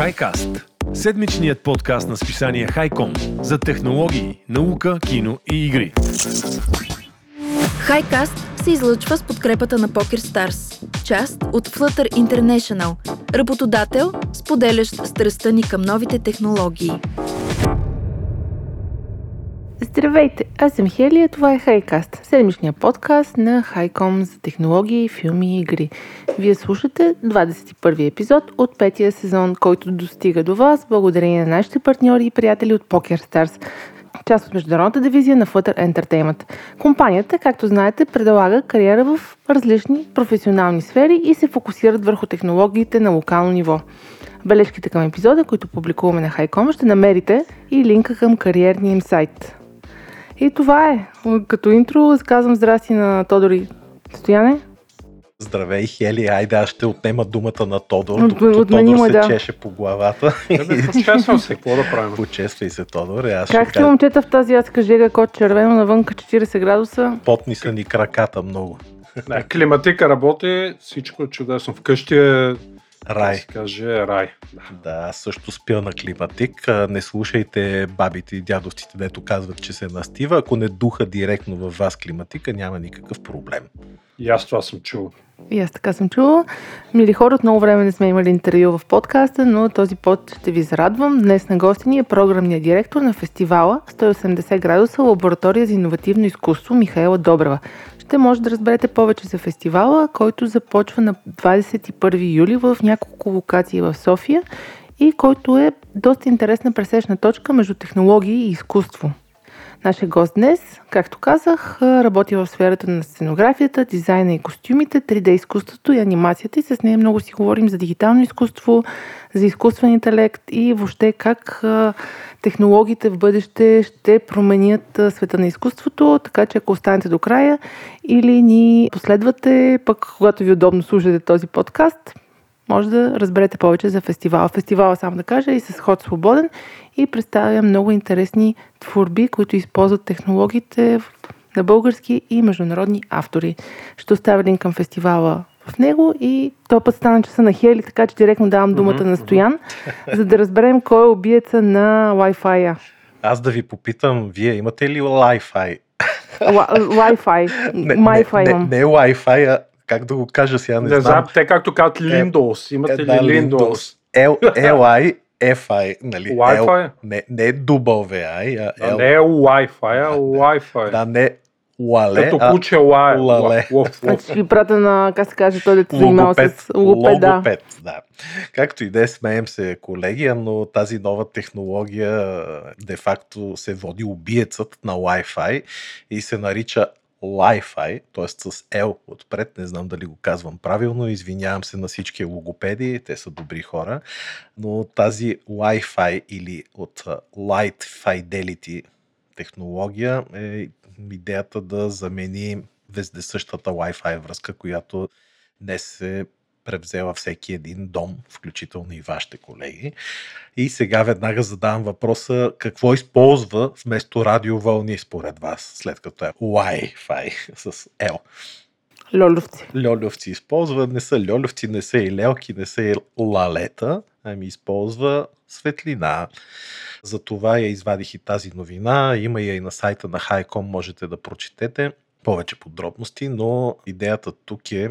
HiCast – седмичният подкаст на списание Хайком за технологии, наука, кино и игри. HiCast се излъчва с подкрепата на PokerStars, част от Flutter International, работодател, споделящ страстта ни към новите технологии. Здравейте, аз съм Хелия, това е Хайкаст, седмичния подкаст на Хайком за технологии, филми и игри. Вие слушате 21 епизод от петия сезон, който достига до вас благодарение на нашите партньори и приятели от PokerStars, част от международната дивизия на Flutter Entertainment. Компанията, както знаете, предлага кариера в различни професионални сфери и се фокусират върху технологиите на локално ниво. Бележките към епизода, които публикуваме на Хайком, ще намерите и линка към кариерния им сайт. И това е. Като интро казвам здрасти на Тодори Стояне. Здравей, Хели, айде аз ще отнема думата на Тодор, От- докато отмени Тодор му, се да. чеше по главата. Почесвам се, какво да правим? Почествай се, Тодор. Аз Как ще сте кажа, момчета в тази адска жега, код червено, навънка 40 градуса? потни са ни краката много. Да, климатика работи, всичко е чудесно. Вкъщи е, Рай. да се каже, рай. Да. Също спя на климатик. Не слушайте бабите и дядовците, дето казват, че се настива. Ако не духа директно във вас климатика, няма никакъв проблем. И аз това съм чул. И аз така съм чула. Мили хора, от много време не сме имали интервю в подкаста, но този под ще ви зарадвам. Днес на гости ни е програмният директор на фестивала 180 градуса лаборатория за иновативно изкуство Михаела Добрева. Ще може да разберете повече за фестивала, който започва на 21 юли в няколко локации в София и който е доста интересна пресечна точка между технологии и изкуство. Нашия гост днес, както казах, работи в сферата на сценографията, дизайна и костюмите, 3D изкуството и анимацията. И с нея много си говорим за дигитално изкуство, за изкуствен интелект и въобще как технологиите в бъдеще ще променят света на изкуството, така че ако останете до края или ни последвате, пък когато ви е удобно слушате този подкаст, може да разберете повече за фестивала. Фестивала, само да кажа, и с ход свободен и представя много интересни творби, които използват технологиите на български и международни автори. Ще оставя линк към фестивала в него и този път стана часа на Хели, така че директно давам думата на Стоян, за да разберем кой е убиеца на Wi-Fi. Аз да ви попитам, вие имате ли Wi-Fi? Wi-Fi. Не, Wi-Fi не, не, не Wi-Fi, а как да го кажа сега, не, Не, знам. знам, те както казват Windows. Имате ли Е, да, Windows? L, L-I, F-I, нали? Wi-Fi? L, не, не W-I, а А L. не е Wi-Fi, а Wi-Fi. Да, не Лале, Като а куче Лай. лале. Значи ви пратя на, как се каже, той да се занимава с логопед, да. логопед, да. Както и да е, смеем се, колеги, но тази нова технология де-факто се води убиецът на Wi-Fi и се нарича Wi-Fi, т.е. с L отпред, не знам дали го казвам правилно, извинявам се на всички логопеди, те са добри хора, но тази Wi-Fi или от Light Fidelity технология е идеята да замени вездесъщата Wi-Fi връзка, която днес се превзела всеки един дом, включително и вашите колеги. И сега веднага задавам въпроса, какво използва вместо радиовълни според вас, след като е Wi-Fi с L. Лоловци. Льолевци използва, не са льолевци, не са и лелки, не са и лалета, ами използва светлина. Затова я извадих и тази новина. Има я и на сайта на Highcom, можете да прочетете повече подробности, но идеята тук е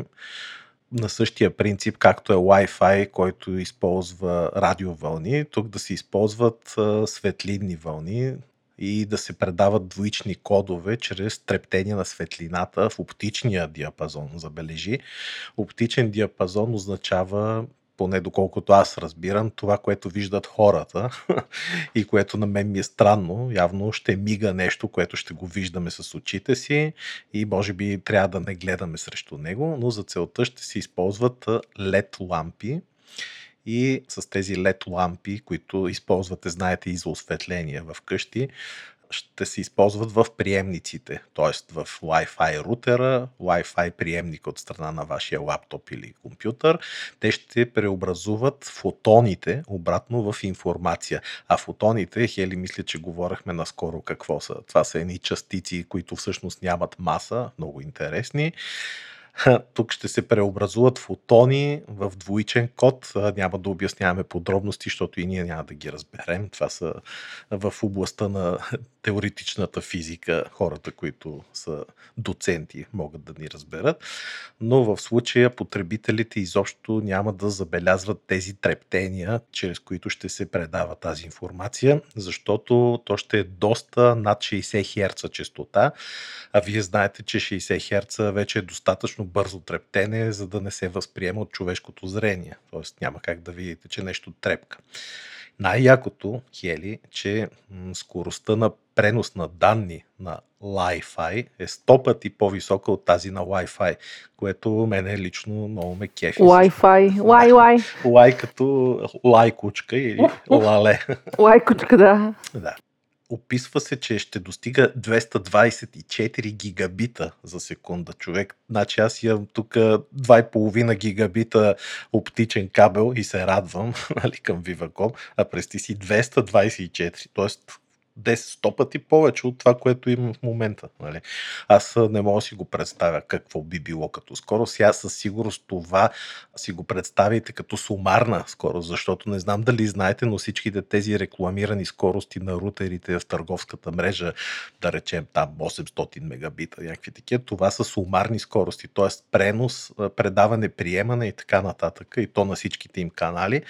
на същия принцип, както е Wi-Fi, който използва радиовълни, тук да се използват светлинни вълни и да се предават двоични кодове чрез трептение на светлината в оптичния диапазон, забележи. Оптичен диапазон означава поне доколкото аз разбирам, това, което виждат хората и което на мен ми е странно, явно ще мига нещо, което ще го виждаме с очите си и може би трябва да не гледаме срещу него, но за целта ще се използват LED лампи. И с тези LED лампи, които използвате, знаете, и за осветление в къщи, ще се използват в приемниците, т.е. в Wi-Fi рутера, Wi-Fi приемник от страна на вашия лаптоп или компютър. Те ще преобразуват фотоните обратно в информация. А фотоните, Хели, мисля, че говорихме наскоро какво са. Това са едни частици, които всъщност нямат маса, много интересни тук ще се преобразуват фотони в двоичен код. Няма да обясняваме подробности, защото и ние няма да ги разберем. Това са в областта на теоретичната физика хората, които са доценти, могат да ни разберат. Но в случая потребителите изобщо няма да забелязват тези трептения, чрез които ще се предава тази информация, защото то ще е доста над 60 Hz частота, а вие знаете, че 60 Hz вече е достатъчно бързо трептене, за да не се възприема от човешкото зрение. Тоест няма как да видите, че нещо трепка. Най-якото, Хели, че скоростта на пренос на данни на Wi-Fi е 100 пъти по-висока от тази на Wi-Fi, което мене лично много ме кефи. Wi-Fi, Wi-Fi. Лай като лайкучка или лале. Лайкучка, да. Да. Описва се, че ще достига 224 гигабита за секунда човек. Значи аз имам тук 2,5 гигабита оптичен кабел и се радвам нали, към Viva.com, а през ти си 224, т.е. 10-100 пъти повече от това, което имам в момента. Нали? Аз не мога да си го представя какво би било като скорост. Сега със сигурност това си го представите като сумарна скорост, защото не знам дали знаете, но всичките тези рекламирани скорости на рутерите в търговската мрежа, да речем там 800 мегабита, някакви такива, това са сумарни скорости, т.е. пренос, предаване, приемане и така нататък, и то на всичките им канали.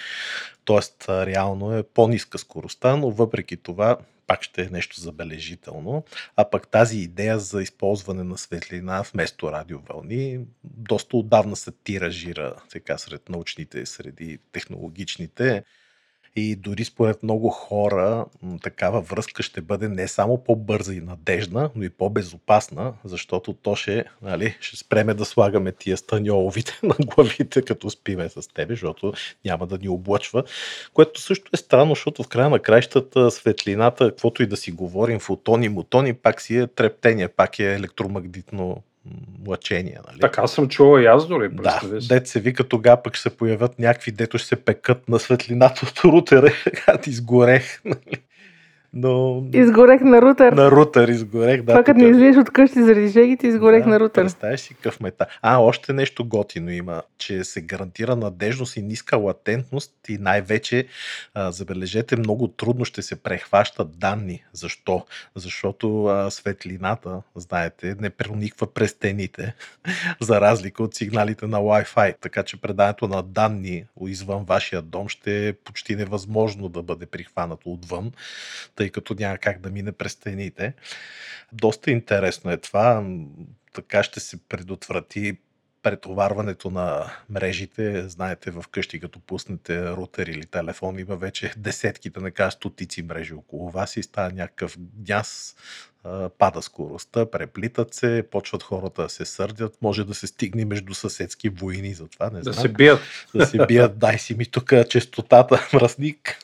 Тоест, реално е по-ниска скоростта, но въпреки това пак ще е нещо забележително. А пък тази идея за използване на светлина вместо радиовълни доста отдавна се тиражира сега сред научните среди, технологичните. И дори според много хора такава връзка ще бъде не само по-бърза и надежна, но и по-безопасна, защото то ще, нали, ще спреме да слагаме тия станьоловите на главите, като спиме с тебе, защото няма да ни облъчва. Което също е странно, защото в края на краищата светлината, каквото и да си говорим, фотони, мутони, пак си е трептение, пак е електромагнитно лъчения. Нали? Така съм чувал и аз дори. Да, дет се вика тогава пък ще се появят някакви, дето ще се пекат на светлината от рутера, когато изгорех. Нали? Но... Изгорех на рутер. На рутер изгорех, да. Това като не излезеш от къщи заради жегите, изгорех да, на рутер. Представяш си какъв мета. А, още нещо готино има, че се гарантира надежност и ниска латентност и най-вече, а, забележете, много трудно ще се прехващат данни. Защо? Защото а, светлината, знаете, не прониква през стените, за разлика от сигналите на Wi-Fi. Така че предаването на данни извън вашия дом ще е почти невъзможно да бъде прихванато отвън тъй като няма как да мине през стените. Доста интересно е това. Така ще се предотврати претоварването на мрежите. Знаете, в къщи, като пуснете рутер или телефон, има вече десетки, да не кажа стотици мрежи около вас и става някакъв гняз, пада скоростта, преплитат се, почват хората да се сърдят, може да се стигне между съседски войни, затова не да знам. се бият. Да се бият, дай си ми тук честотата, мръсник.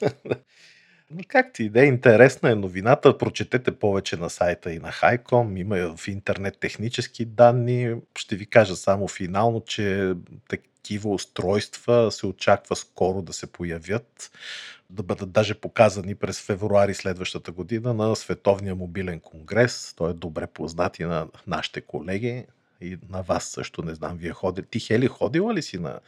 Но както и да интересна е новината. Прочетете повече на сайта и на Хайком. Има в интернет технически данни. Ще ви кажа само финално, че такива устройства се очаква скоро да се появят, да бъдат даже показани през февруари следващата година на Световния мобилен конгрес. Той е добре познат и на нашите колеги и на вас също, не знам, вие ходите. Ти, Хели, ходила ли си на...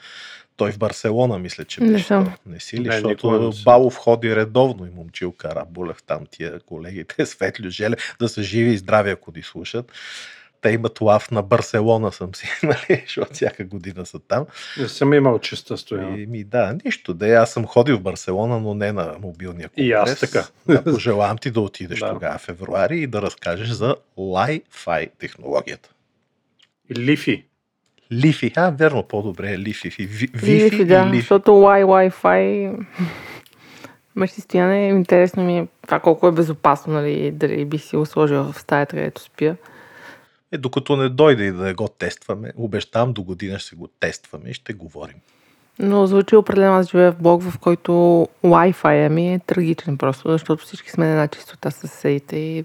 Той в Барселона, мисля, че Не беше. съм. Не си ли? Не, Защото не. Балов ходи редовно и момчилка Рабулев там, тия колегите, Светлю Желе, да са живи и здрави, ако ни слушат. Те имат лав на Барселона съм си, нали, защото всяка година са там. Не съм имал честа стояна. И ми да, нищо да. Аз съм ходил в Барселона, но не на мобилния конгрес. И аз така. Да, пожелавам ти да отидеш Да. тогава в февруари и да разкажеш за Li-Fi технологията. Лифи. Лифи. А, верно, по-добре е Лифи. Лифи, да, Лифи. защото Wi- Wi-Fi... Мъжти стояне, интересно ми е това колко е безопасно, нали, дали бих си го сложила в стаята, където спя. Е, докато не дойде и да не го тестваме, обещавам до година ще го тестваме и ще говорим. Но звучи определено, аз живея в блок, в който Wi-Fi ми е трагичен просто, защото всички сме на една чистота с съседите и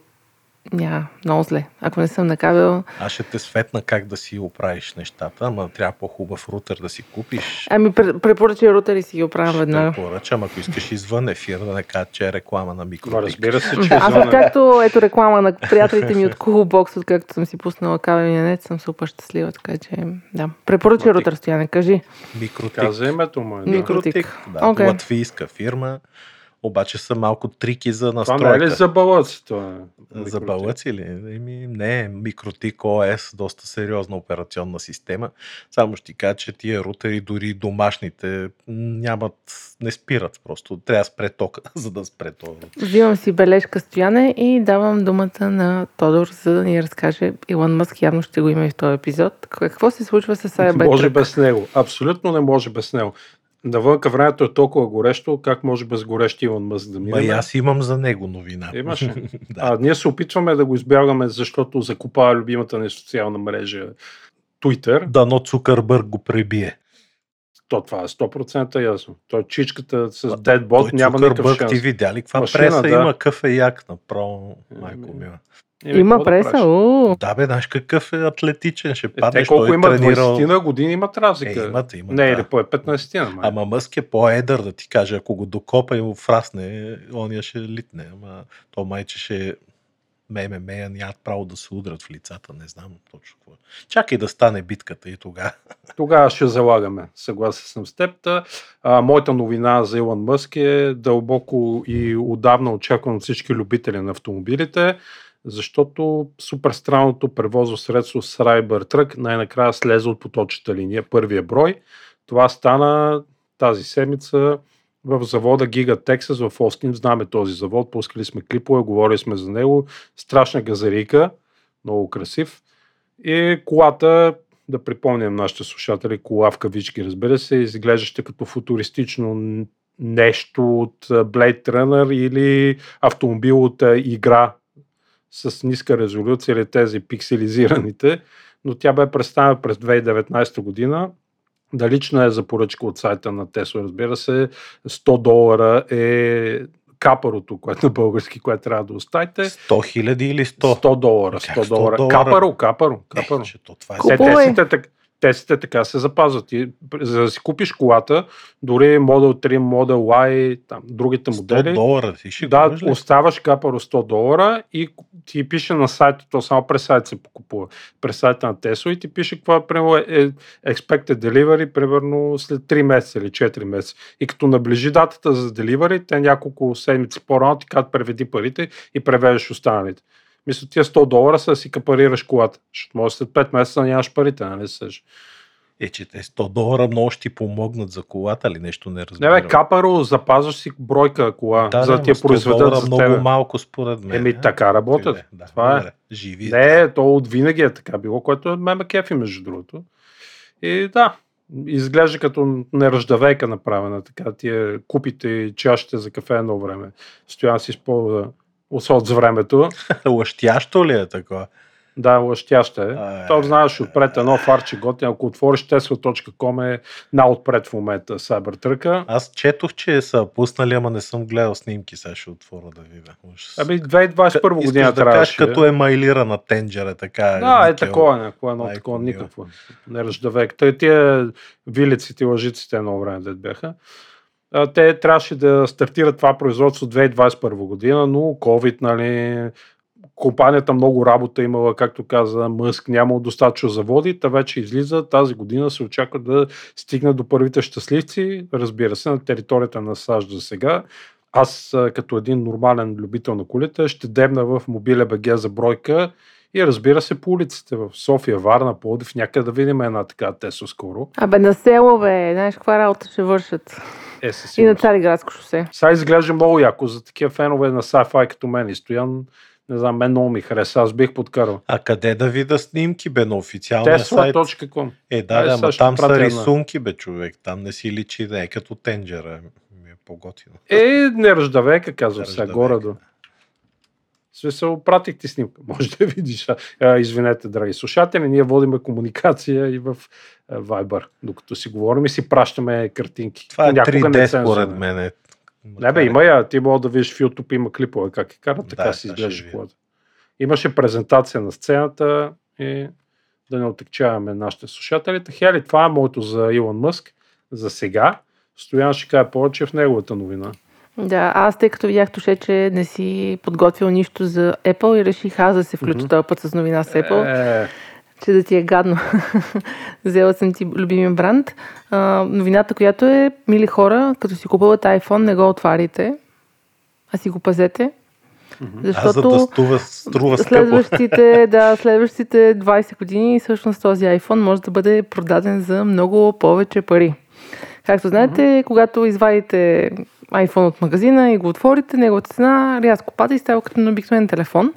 Ня, много зле. Ако не съм на кабел, Аз ще те светна как да си оправиш нещата, ама трябва по-хубав рутер да си купиш. ами пр- препоръчай рутер и си ги оправям веднага. те поръчам, ако искаш извън ефир, да не кажа, че е реклама на Но микротик. разбира се, че Да, аз извън е. откакто ето реклама на приятелите ми от Coolbox, откакто съм си пуснала кабелния нет, съм супер щастлива, така че да. Препоръчай рутер, Стояне, кажи. Микротик. каза името му. е, Да. Микротик. Да, Окей. латвийска фирма, обаче са малко трики за Това настройка. не е ли за балъци? Това е? За балъци ли? Еми, не, Микротик OS, доста сериозна операционна система. Само ще ти кажа, че тия рутери, дори домашните, нямат, не спират просто. Трябва да спре тока, за да спре това. Взимам си бележка Стояне и давам думата на Тодор, за да ни разкаже Илон Мъск. Явно ще го има и в този епизод. Какво се случва с Cybertruck? може без него. Абсолютно не може без него. Навънка времето е толкова горещо, как може без горещи Иван Мъск да Ма мине? и аз имам за него новина. Имаш да. А, ние се опитваме да го избягаме, защото закупава любимата ни социална мрежа Twitter. Дано Цукърбърг го пребие. То това е 100% ясно. Той чичката с Той Deadbot няма никакъв шанс. ти видя ли каква Машина, преса да. има? Какъв е як направо, майко Еми, мила. Еми, Има да преса. правиш? У, Да бе, знаеш какъв е атлетичен, ще Е, те паднеш, колко той има? е тренирал. 20 на години имат разлика. Е, имат, имат, не, да. или по 15 на май. Ама Мъск е по-едър да ти каже, ако го докопа и му фрасне, ония ще литне. Ама то майче ще МММ нямат право да се удрят в лицата, не знам точно какво. е. Чакай да стане битката и тогава. Тогава ще залагаме. Съгласен съм с теб. А, моята новина за Илон Мъск е дълбоко и отдавна очаквам от всички любители на автомобилите, защото супер странното превозно средство Cybertruck най-накрая слезе от поточната линия, първия брой. Това стана тази седмица в завода Giga Texas в Остин. Знаме този завод, пускали сме клипове, говорили сме за него. Страшна газарика, много красив. И колата, да припомням нашите слушатели, кола в кавички, разбира се, изглеждаща като футуристично нещо от Blade Runner или автомобил от игра с ниска резолюция или тези пикселизираните, но тя бе представена през 2019 година. Далична е за поръчка от сайта на Тесла, разбира се. 100 долара е капарото, което на български, което трябва да оставите. 100 хиляди или 100? 100 долара. Как 100 100 долара. долара? Капаро, капаро, капаро. Е, че то това е. Те, так- тестите така се запазват. И, за да си купиш колата, дори Model 3, Model Y, там, другите 100 модели, долара. Ти ще да, ли? оставаш капаро 100 долара и ти пише на сайта, то само през сайта се покупува, през сайта на Tesla и ти пише каква примерно, е е expected delivery, примерно след 3 месеца или 4 месеца. И като наближи датата за delivery, те няколко седмици по-рано ти казват преведи парите и превеждаш останалите. Мисля, тия 100 долара са да си капарираш колата. Защото може след 5 месеца нямаш парите, нали се сещаш? Е, че те 100 долара много ще ти помогнат за колата ли нещо не Не разбирам. бе, капаро, запазваш си бройка кола, да, за да ти я 100 произведат за много тебе. малко според мен. Еми, е. така работят. Ти Да, Това е. добре. Живи. Не, то от винаги е така било, което е ме ме кефи, между другото. И да, изглежда като неръждавейка направена, така тия купите и чашите за кафе едно време. Стоян си използва от времето. Лъщящо ли е такова? Да, лъщяща е. А, То знаеш отпред едно фарче готин. Ако отвориш tesla.com е най-отпред в момента Cybertruck. Аз четох, че са пуснали, ама не съм гледал снимки, сега ще отворя да видя. Ами 2021 Искаш година да трябваше. като е майлира на тенджера, така Да, е такова, някакво едно Майко такова, никакво. Не ръждавек. Тия вилиците и лъжиците едно време да бяха. Те трябваше да стартират това производство 2021 година, но COVID, нали, компанията много работа имала, както каза Мъск, нямало достатъчно заводи, та вече излиза тази година се очаква да стигне до първите щастливци, разбира се, на територията на САЩ за сега. Аз като един нормален любител на колите ще дебна в мобиле БГ за бройка и разбира се по улиците в София, Варна, Пловдив, някъде да видим една така Тесла скоро. Абе, на село, бе. Знаеш каква работа ще вършат. Е, със И на. Цариградско шосе. Сега изглежда много яко за такива фенове на sci-fi като мен и Стоян. Не знам, мен много ми хареса, аз бих подкарал. А къде да видя снимки, бе, на официалния сайт? Tesla.com Е, да, Ай, да, ама там са рисунки, бе, човек. Там не си личи, не е като тенджера. Ми е по-готино. Е, не ръждавека, казвам сега, горе до. В Смисъл, пратих ти снимка, може да видиш. А, извинете, драги слушатели, ние водиме комуникация и в Viber, докато си говорим и си пращаме картинки. Това е Някога 3D нецензурно. според мен. Не бе, има я, ти мога да видиш в YouTube, има клипове как е кара, така Да, си изглежда колата. Имаше презентация на сцената и да не отекчаваме нашите слушателите. Хели, това е моето за Илон Мъск за сега. Стоян ще каже повече в неговата новина. Да, аз тъй като видях туше, че не си подготвил нищо за Apple и реших аз да се включа Мгм. този път с новина с Apple, Е, че да ти е гадно. Взела съм ти любимия бранд. А, новината, която е, мили хора, като си купувате iPhone, не го отварите, а си го пазете. А за да Защото струва, следващите, да, следващите 20 години всъщност този iPhone може да бъде продаден за много повече пари. Както знаете, когато извадите iPhone от магазина и го отворите, неговата цена рязко пада и става като на обикновен телефон.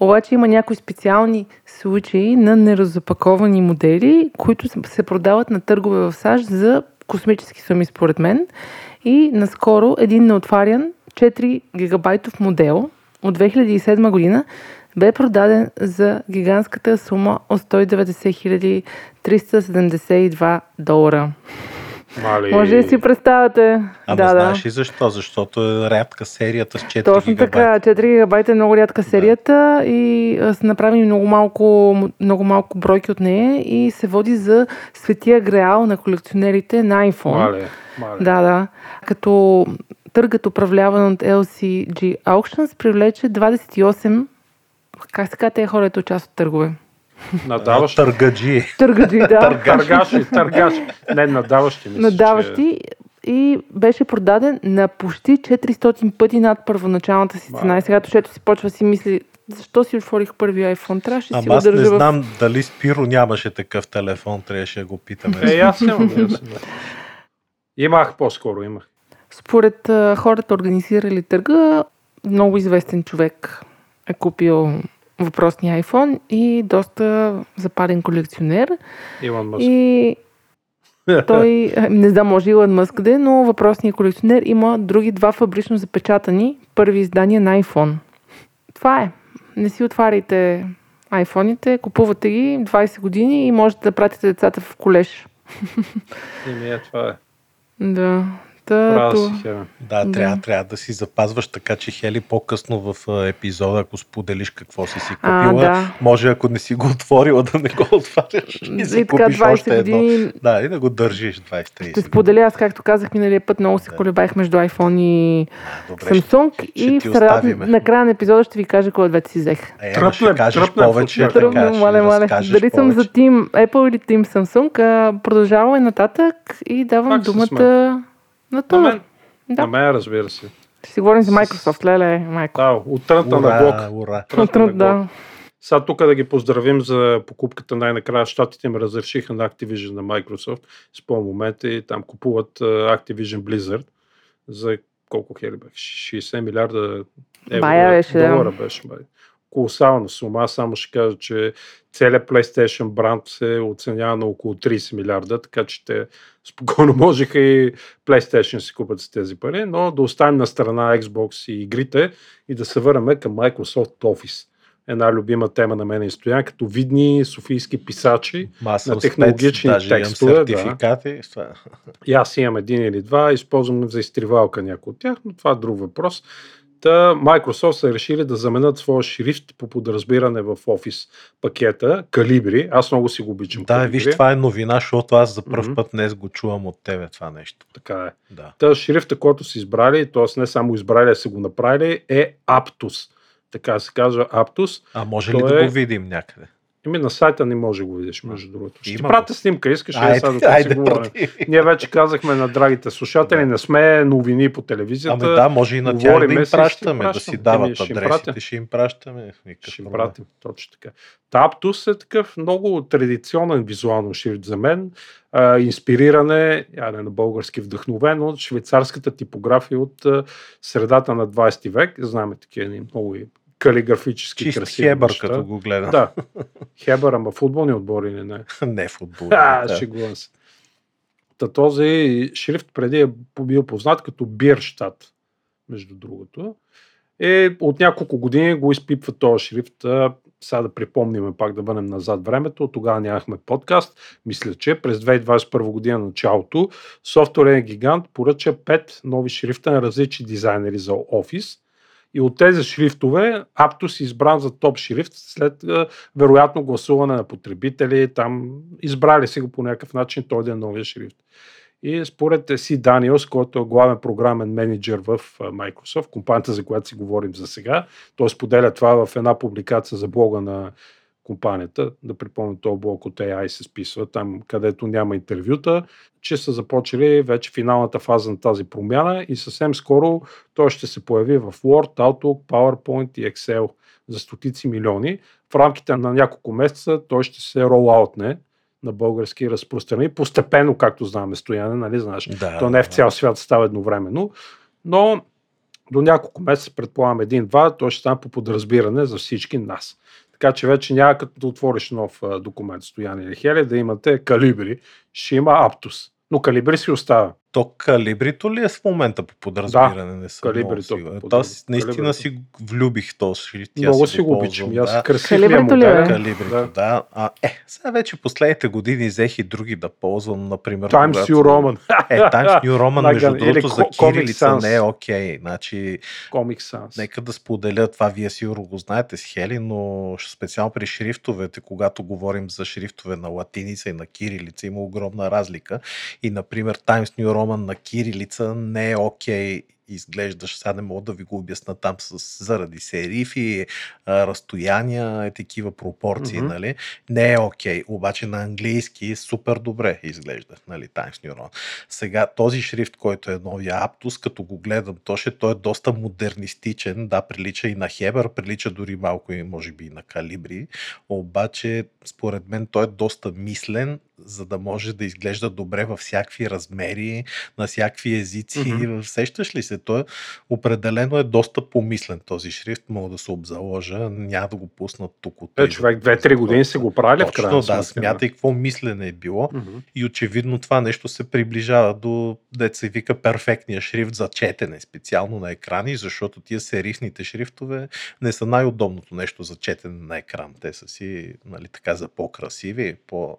Обаче има някои специални случаи на неразопаковани модели, които се- се продават на търгове в САЩ за космически суми, според мен. И наскоро един неотварян 4 гигабайтов модел от 2007 година бе продаден за гигантската сума от 190 372 долара. Мали... Може да си представяте. Ама да, знаеш да. ли защо? Защото е рядка серията с 4 Точно гигабайта. така, 4 гигабайта е много рядка серията и а, са направени много малко, много малко бройки от нея и се води за светия греал на колекционерите на iPhone. Мале, мале. Да, да. Като търгът управляван от LCG Auctions привлече 28 как се казва тези хора, ето част от търгове? Надаващи. Търгаджи. Търгаджи, да. Търгаши, търгаши. Не, надаващи мисля, надаващи и беше продаден на почти 400 пъти над първоначалната си цена. И сега тушето си почва си мисли, защо си отворих първи iPhone? Трябваше си Ама го аз не държа в... знам дали Спиро нямаше такъв телефон, трябваше да го питаме. Че... Е, аз имам. Имах по-скоро, имах. Според а, хората, организирали търга, много известен човек е купил въпросния iPhone и доста запален колекционер. Илон Мъск. И той, не знам, може Илон Мъск да е, но въпросният колекционер има други два фабрично запечатани първи издания на iPhone. Това е. Не си отваряйте айфоните, купувате ги 20 години и можете да пратите децата в колеж. Еми, е, това е. Да. Та, то- си, Хелен. Да, трябва, да си запазваш така, че Хели по-късно в а, епизода, ако споделиш какво си си А, купила, да. може ако не си го отворила да не го отваряш и си И така купиш 20 още едно. години Да, и да го държиш 20-30 ще споделя, аз както казах миналия път, много се Да. колебаех между iPhone и Добре, ще, Samsung ще и ти в оставиме. на края на епизода ще ви кажа кой от двете си взех. Е, Тръпнем, ама ще кажеш тръпнем в повече, отмяна. така, ще мале, мале. Дали съм за Team Apple или Team Samsung, а, продължаваме нататък и давам думата. На На мен, Да. на мен, разбира се. Ще си говорим за Microsoft, леле, майко. Да, от трънта на блок. Ура. Трънта на да. Сега тук да ги поздравим за покупката най-накрая. Щатите им разрешиха на Activision на Microsoft с по момента и там купуват Activision Blizzard за колко хели беше? 60 милиарда евро. Бая беше, да. долара беше. Бай. Колосална сума. Аз само ще кажа, че целият PlayStation бранд се оценява на около 30 милиарда, така че те спокойно можеха и PlayStation си купят с тези пари, но да оставим на страна Xbox и игрите и да се върнем към Microsoft Office. Една любима тема на мен и стоян, като видни софийски писачи. Ма аз съм на технологични спец, текстове, имам да. сертификати. Това- И аз имам един или два, използвам за изтривалка някой от тях, но това е друг въпрос. Та Microsoft са решили да заменят своя шрифт по подразбиране в Office пакета, калибри. Аз много си го обичам. Да, калибри. виж, това е новина, защото аз за първ път днес го чувам от тебе това нещо. Така е. Да. Та шрифта, който са избрали, т.е. не само избрали, а са го направили, е Aptus. Така се казва Aptus. А може ли То да е- го видим някъде? Ими на сайта не може да го видиш, между другото. Ще ти Има пратя снимка, искаш ли Айде, сега да си айде, говорим? прати. Ние вече казахме на драгите слушатели, не сме новини по телевизията. Ами да, може и на тях да им си, пращаме, да си дават ще им адресите, ще им пращаме. Ще им пратим, точно така. Таптус е такъв много традиционен визуално шрифт за мен. А, инспириране, я не на български вдъхновен, от швейцарската типография от а, средата на 20 век. Знаем такива едни много и калиграфически Чист красиви хебър, неща. като го гледам. Да. Хебър, ама футболни отбори или не? Не футбол. А, да. шегувам се. Та този шрифт преди е бил познат като Бирштадт, между другото. Е, от няколко години го изпипва този шрифт. Сега да припомним пак да върнем назад времето. Тогава нямахме подкаст. Мисля, че през 2021 година началото софтуерен гигант поръча 5 нови шрифта на различни дизайнери за офис. И от тези шрифтове Aptos е избран за топ шрифт след е, вероятно гласуване на потребители. Там избрали си го по някакъв начин, той да е новия шрифт. И според Си Даниелс, който е главен програмен менеджер в е, Microsoft, компанията, за която си говорим за сега, той споделя това в една публикация за блога на компанията, да припомня този блок от AI се списва, там където няма интервюта, че са започали вече финалната фаза на тази промяна и съвсем скоро той ще се появи в Word, Outlook, PowerPoint и Excel за стотици милиони. В рамките на няколко месеца той ще се ролаутне на български разпространи. Постепенно, както знаме, стояне, нали знаеш, Да, то не е в да. цял свят става едновременно, но до няколко месеца, предполагам един-два, той ще стане по подразбиране за всички нас. Така че вече няма като да отвориш нов документ, Стоян или Хеле, да имате калибри, ще има Аптус. Но калибри си остава. То калибрито ли е в момента по подразбиране? не съм калибрито много. Аз наистина Калибрито. си влюбих този Много си го обичам. Аз да. Калибрито ли е? Калибрито, да. Да. А, е, сега вече последните години взех и други да ползвам, например. Times когато- New Roman. Е, Times New Roman, между другото, за кирилица не е окей. Значи, Comic Sans. Нека да споделя това, вие сигурно го знаете с Хели, но специално при шрифтовете, когато говорим за шрифтове на латиница и на кирилица, има огромна разлика. И, например, Times New Roman на кирилица не е окей изглеждаш, сега не мога да ви го обясна там с, заради серифи, разстояния, е такива пропорции, Мгм. нали? Не е окей, обаче на английски супер добре изглежда, нали, Times New Roman. Сега този шрифт, който е новия Aptus, като го гледам, то ще той е доста модернистичен, да, прилича и на Хебър, прилича дори малко и може би и на Калибри, обаче според мен той е доста мислен, за да може да изглежда добре във всякакви размери, на всякакви езици. Mm-hmm. Сещаш ли се? Той определено е доста помислен този шрифт, мога да се обзаложа, няма да го пуснат тук от Е, човек, за- две-три години за- се го правили в крайна да, смятай какво мислене е било. Мгм. И очевидно това нещо се приближава до, деца се вика, перфектния шрифт за четене, специално на екрани, защото тия серифните шрифтове не са най-удобното нещо за четене на екран. Те са си, нали, така за по-красиви, по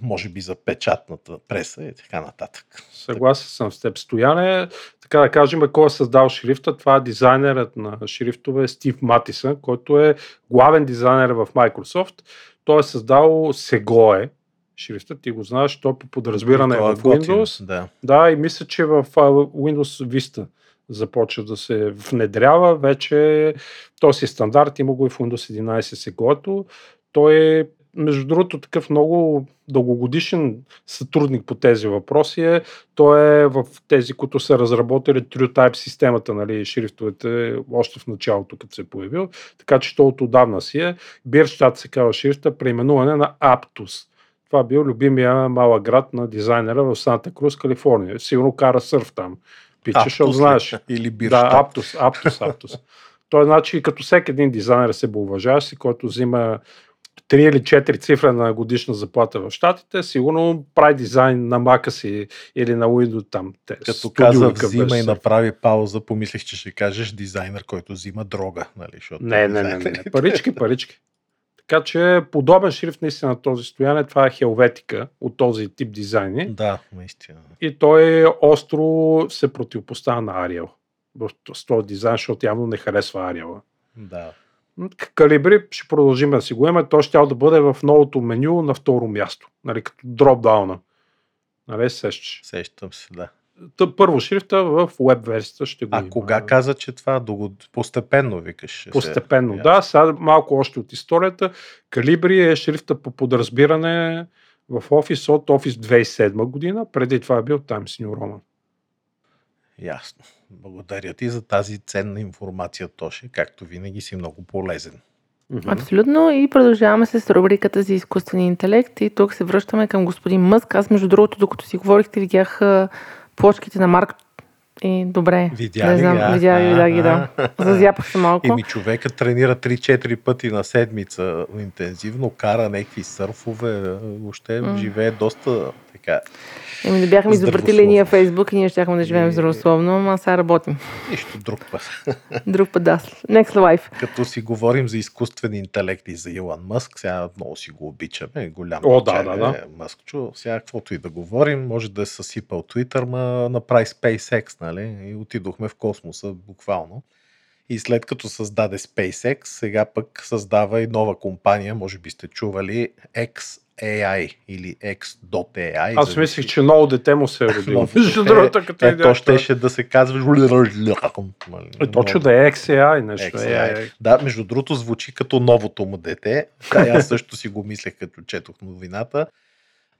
може би за печатната преса и така нататък. Съгласен съм с теб. Стояне, така да кажем, кой е създал шрифта. Това е дизайнерът на шрифтове Стив Матисън, който е главен дизайнер в Microsoft. Той е създал Segoe шрифта, ти го знаеш, той по подразбиране е в готин, Windows. Да. Да, и мисля, че в Windows Vista започва да се внедрява. Вече този стандарт има го и в Windows 11 сегото. Той е между другото, такъв много дългогодишен сътрудник по тези въпроси е. Той е в тези, които са разработили TrueType системата, нали, шрифтовете, още в началото, като се е появил. Така че той от отдавна си е. Бирщат се казва шрифта, преименуване на Aptus. Това бил любимия малък град на дизайнера в Санта Крус, Калифорния. Сигурно кара сърф там. Пича, защото Аптус знаеш. Или Да, Бирщат. Аптус, Аптус, Аптус. Той, значи, като всеки един дизайнер се уважаващ си, който взима 3 или 4 цифра на годишна заплата в Штатите, сигурно прави дизайн на мака си или на Windows там. Те, Като каза, взима и направи пауза, помислих, че ще кажеш дизайнер, който взима дрога. Нали, защото Не, не, не, не, не. Парички, парички. Така че подобен шрифт наистина на този стояне, това е Хелветика от този тип дизайни. Да, наистина. И той остро се противопоставя на в с този дизайн, защото явно не харесва Arial. Да. Калибри ще продължим да си го имаме. Той ще да бъде в новото меню на второ място. Нали, като дропдауна. Нали, се сещаш. Сещам се, да. Та, първо шрифта в веб версията ще го А има. кога каза, че това до год- постепенно викаш? се- Постепенно, Ясно. да. Сега малко още от историята. Калибри е шрифта по подразбиране в Office от Office 2007 година. Преди това е бил Times New Roman. Ясно. Благодаря ти за тази ценна информация, Тоше. Както винаги си много полезен. Абсолютно. И продължаваме с рубриката за изкуствения интелект. И тук се връщаме към господин Мъск. Аз, между другото, докато си говорихте, видях плочките на Марк. И добре. Видя не ли знам, ги, видя видя ги, да. Зазяпах се малко. Еми човека тренира 3-4 пъти на седмица интензивно, кара някакви сърфове, въобще М. живее доста така. Еми, да бяхме изобретили ние Фейсбук и ние щяхме да живеем И- здравословно, а сега работим. Нищо друг път. Друг път да. Next life. Като си говорим за изкуствен интелект и за Илон Мъск, сега много си го обичаме, голям О, да, да, да. Мъскчо, сега каквото и да говорим, може да е съсипал Twitter, ма направи SpaceX, нали, и отидохме в космоса буквално. И след като създаде SpaceX, сега пък създава и нова компания, може би сте чували, XAI или X.AI. Аз мислих, че ново дете му се е родило. Между другото, като е, то щеше да се казва... Е, точно да е XAI нещо. XAI. AI. Да, между другото звучи като новото му дете. Да, аз също си го мислех, като четох новината.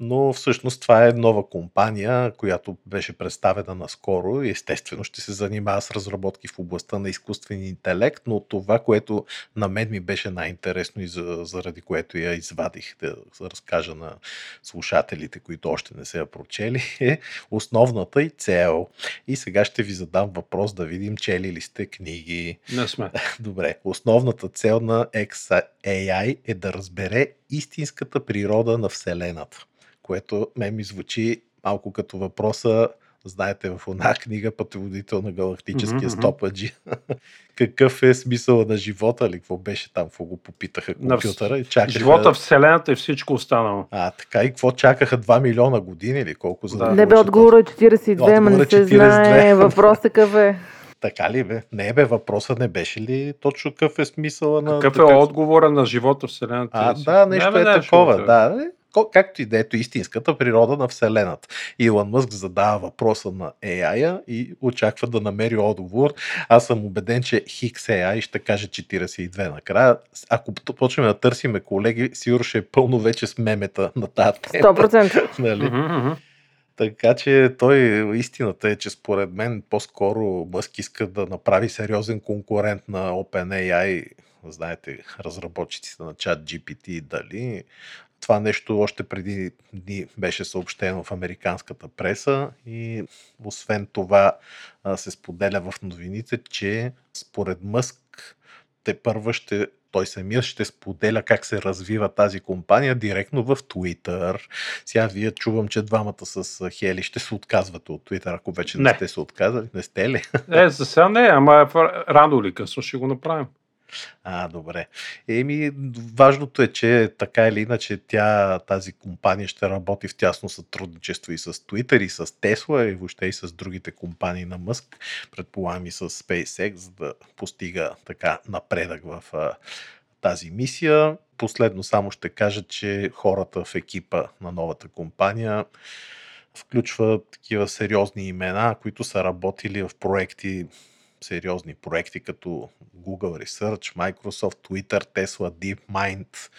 Но всъщност това е нова компания, която беше представена наскоро и естествено ще се занимава с разработки в областта на изкуствения интелект, но това, което на мен ми беше най-интересно и за, заради което я извадих да разкажа на слушателите, които още не се я прочели, е основната и цел. И сега ще ви задам въпрос да видим, чели ли сте книги. Не сме. Добре, основната цел на XAI е да разбере истинската природа на Вселената което ме ми звучи малко като въпроса, знаете, в една книга Пътеводител на галактическия мгм. стопаджи. Какъв е смисъл на живота ли? Какво беше там? Какво го попитаха компютъра и чакаха... Живота, Вселената и всичко останало. А, така и какво чакаха 2 милиона години или колко за да. Не бе, отговора е 42, ама не Отговорът е се 42. знае. Въпрос такъв е. Така ли бе? Не бе, въпросът не беше ли точно какъв е смисъла на... Какъв е отговора на живота, Вселената? А, да, нещо Не, бе, е не, такова. Да, е. Както и да ето истинската природа на Вселената. Илон Мъск задава въпроса на AI и очаква да намери отговор. Аз съм убеден, че Хикс AI ще каже 42 накрая. Ако почнем да търсиме колеги, сигурно ще е пълно вече с мемета на тази тема. 100%. Нали? Така че той, истината е, че според мен по-скоро Мъск иска да направи сериозен конкурент на OpenAI, знаете, разработчиците на чат GPT и дали. Това нещо още преди дни беше съобщено в американската преса и освен това се споделя в новините, че според Мъск те първа ще той самия ще споделя как се развива тази компания директно в Twitter. Сега вие чувам, че двамата с Хели ще се отказвате от Twitter, ако вече не, Не. сте се отказали. Не сте ли? Е, за сега не, ама в- рано или късно ще го направим. А, добре. Еми, важното е, че така или иначе тя, тази компания ще работи в тясно сътрудничество и с Twitter, и с Tesla, и въобще и с другите компании на Мъск, предполагам и с SpaceX, за да постига така напредък в а, тази мисия. Последно само ще кажа, че хората в екипа на новата компания включва такива сериозни имена, които са работили в проекти, сериозни проекти, като Google Research, Microsoft, Twitter, Tesla, DeepMind,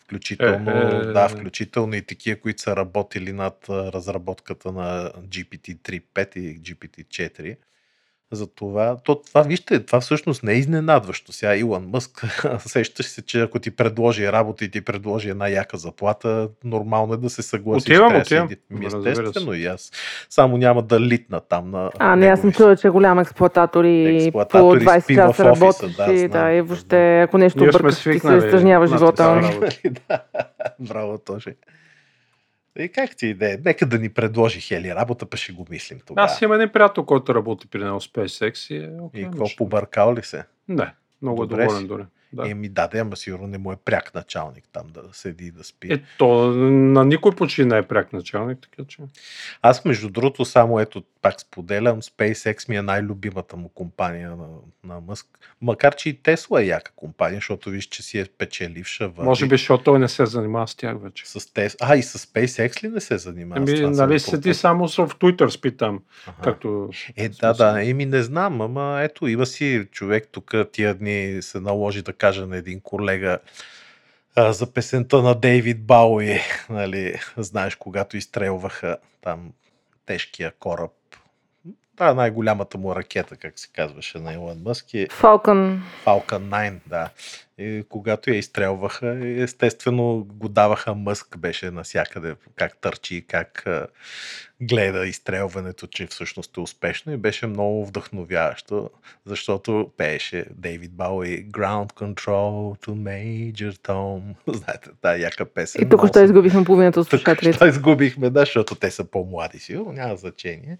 включително, Е, е, да, е. включително и такива, които са работили над разработката на GPT-3.5 и GPT-4. За това, то, това, вижте, това всъщност не е изненадващо. Сега Илон Мъск, сещаш се, че ако ти предложи работа и ти предложи една яка заплата, нормално е да се съгласиш. Отивам, отивам. Естествено и аз. Само няма да литна там на А, не, аз съм чула, че е голям експлуататор и по Експлоататор и 20 спи в часа офиса, работиш. да, знам. да, и въобще, ако нещо объркаш, ти се изтъжнява живота. да. Браво, Тоже. И как ти иде? Нека да ни предложи Хели работа, па ще го мислим тогава. Аз имам един приятел, който работи при него SpaceX и е окей. И какво побъркал ли се? Не, много е Добре доволен си. дори. Да. Еми да, да, ама сигурно не му е пряк началник там да седи и да спи. Е, то на никой почти не е пряк началник, така че. Аз, между другото, само ето пак споделям, SpaceX ми е най-любимата му компания на, на Мъск. Макар, че и Тесла е яка компания, защото виж, че си е печеливша. Върви Може би, защото той не се занимава с тях вече. С Тес... А, и с SpaceX ли не се занимава? Еми, това нали седи само в Twitter спи там, Аха. както... Е, да, да, еми не знам, ама ето има си човек тук тия дни се наложи да кажа на един колега за песента на Дейвид Бауи, нали, знаеш, когато изстрелваха там тежкия кораб. Да, най-голямата му ракета, как се казваше на Илон Мъск е Falcon. Falcon 9, да. И когато я изстрелваха, естествено го даваха Мъск, беше насякъде, как търчи, как гледа изстрелването, че всъщност е успешно и беше много вдъхновяващо, защото пееше Дейвид Бауи Ground Control to Major Tom. Знаете, тази яка песен. И тук ще изгубихме половината от тук слушателите. ще изгубихме, да, защото те са по-млади сигурно, няма значение.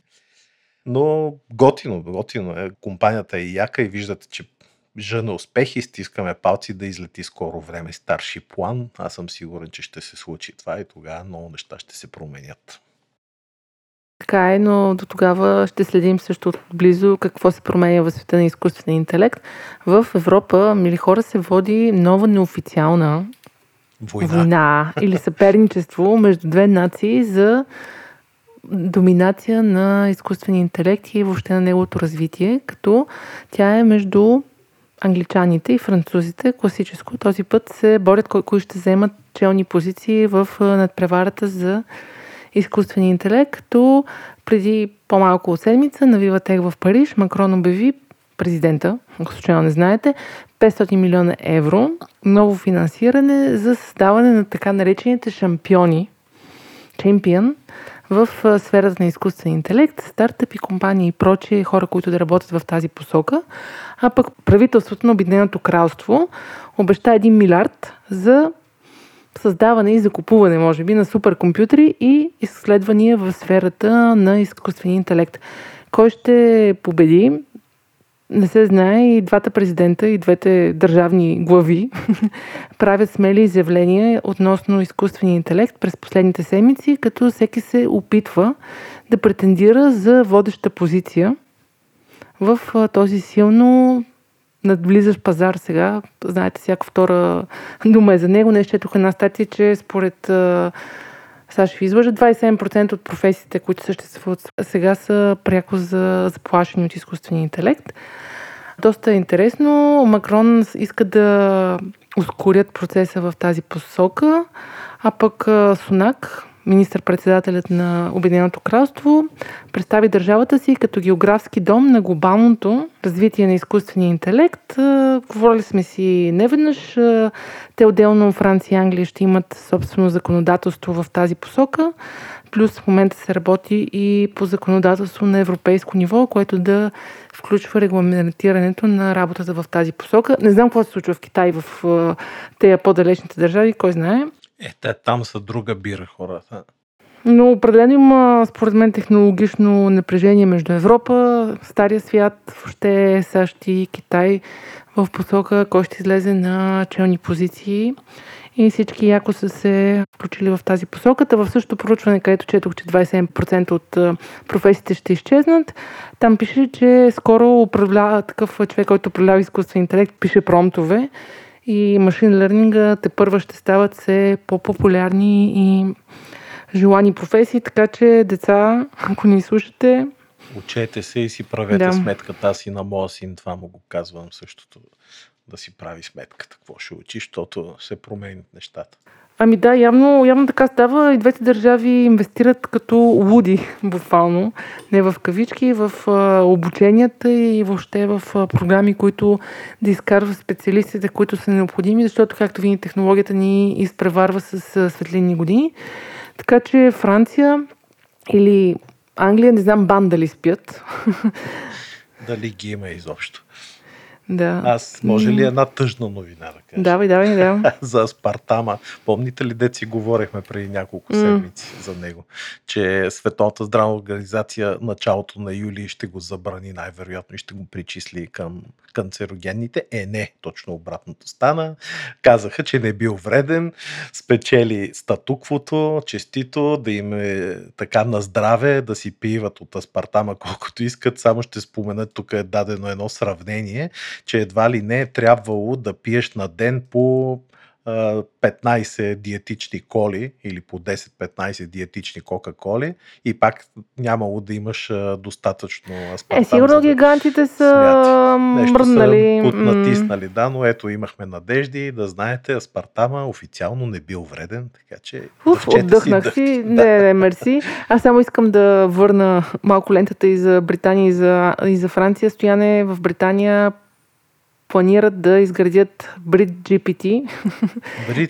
Но готино, готино е. Компанията е яка и виждате, че жъне успехи, стискаме палци да излети скоро време старши план. Аз съм сигурен, че ще се случи това и тогава много неща ще се променят. Така е, но до тогава ще следим също близо какво се променя в света на изкуствения интелект. В Европа, мили хора, се води нова неофициална Война. война или съперничество между две нации за доминация на изкуствения интелект и въобще на неговото развитие, като тя е между англичаните и французите, класическо. Този път се борят кои, кои ще вземат челни позиции в надпреварата за изкуствения интелект, като преди по-малко от седмица на Виватек в Париж Макрон обяви президента, ако случайно не знаете, 500 милиона евро ново финансиране за създаване на така наречените шампиони, чемпион, в сферата на изкуствен интелект, стартъпи, компании и прочие хора, които да работят в тази посока. А пък правителството на Обединеното кралство обеща 1 милиард за създаване и закупуване, може би, на суперкомпютри и изследвания в сферата на изкуствения интелект. Кой ще победи? Не се знае и двата президента и двете държавни глави правят смели изявления относно изкуствения интелект през последните седмици, като всеки се опитва да претендира за водеща позиция в този силно надблизащ пазар сега. Знаете, всяка втора дума е за него. Не четох една статия, че според ви излъжа, 27% от професиите, които съществуват сега са пряко за заплашени от изкуствения интелект. Доста е интересно. Макрон иска да ускорят процеса в тази посока, а пък Сунак, министър-председателят на Обединеното кралство, представи държавата си като географски дом на глобалното развитие на изкуствения интелект. Говорили сме си неведнъж. Те отделно Франция и Англия ще имат собствено законодателство в тази посока. Плюс в момента се работи и по законодателство на европейско ниво, което да включва регламентирането на работата в тази посока. Не знам какво се случва в Китай, в тези по-далечните държави, кой знае. Е, те там са друга бира хората. Но определено има, според мен, технологично напрежение между Европа, Стария свят, въобще САЩ и Китай в посока, кой ще излезе на челни позиции. И всички яко са се включили в тази посоката. В същото проучване, където четох, че 27% от професиите ще изчезнат, там пише, че скоро управлява такъв човек, който управлява изкуствен интелект, пише промтове и машин лернинга те първа ще стават все по-популярни и желани професии, така че деца, ако ни слушате... Учете се и си правете да. сметката. Аз и на моя син това му го казвам същото. Да си прави сметката, какво ще учи, защото се променят нещата. Ами да, явно, явно така става. И двете държави инвестират като луди, буквално, не в кавички, в обученията и въобще в програми, които да изкарват специалистите, които са необходими, защото, както винаги, технологията ни изпреварва с а, светлини години. Така че Франция или Англия, не знам, банда ли спят. Дали ги има изобщо. Да. Аз може ли една тъжна новина да кажа? Давай, давай, да. за Спартама. Помните ли, деци говорихме преди няколко седмици за него, че Световната здравна организация началото на юли ще го забрани най-вероятно и ще го причисли към канцерогенните. Е, не, точно обратното стана. Казаха, че не е бил вреден, спечели статуквото, честито, да им е така на здраве, да си пиват от аспартама колкото искат. Само ще спомена, тук е дадено едно сравнение, че едва ли не е трябвало да пиеш на ден по 15 диетични коли или по 10-15 диетични кока-коли и пак нямало да имаш достатъчно аспартам. Е, сигурно гигантите са мръднали. Са натиснали, да, но ето имахме надежди да знаете, аспартама официално не бил вреден, така че Уф, отдъхнах си, си. Да. Не, не, мерси. Аз само искам да върна малко лентата и за Британия и за, и за Франция. Стояне в Британия планират да изградят Brit GPT.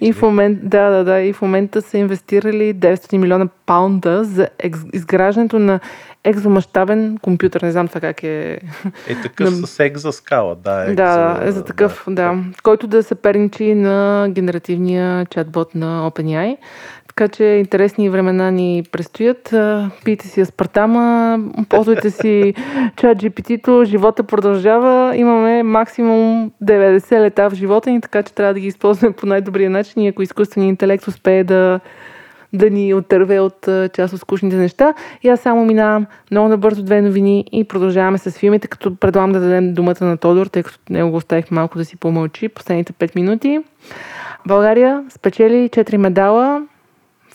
и в момент, да, да, да, и в момента са инвестирали 900 милиона паунда за изграждането на екзомащабен компютър. Не знам това как е. Е такъв на... с екзоскала, да. Екзо... Да, е за такъв, да. да. Който да се перничи на генеративния чатбот на OpenAI. Така че интересни времена ни предстоят. Пийте си аспартама, ползвайте си чат GPT-то, живота продължава. Имаме максимум 90 лета в живота ни, така че трябва да ги използваме по най-добрия начин и ако изкуственият интелект успее да да ни отърве от част от скучните неща. И аз само минавам много набързо две новини и продължаваме с филмите, като предлагам да дадем думата на Тодор, тъй като него го оставих малко да си помълчи последните 5 минути. България спечели 4 медала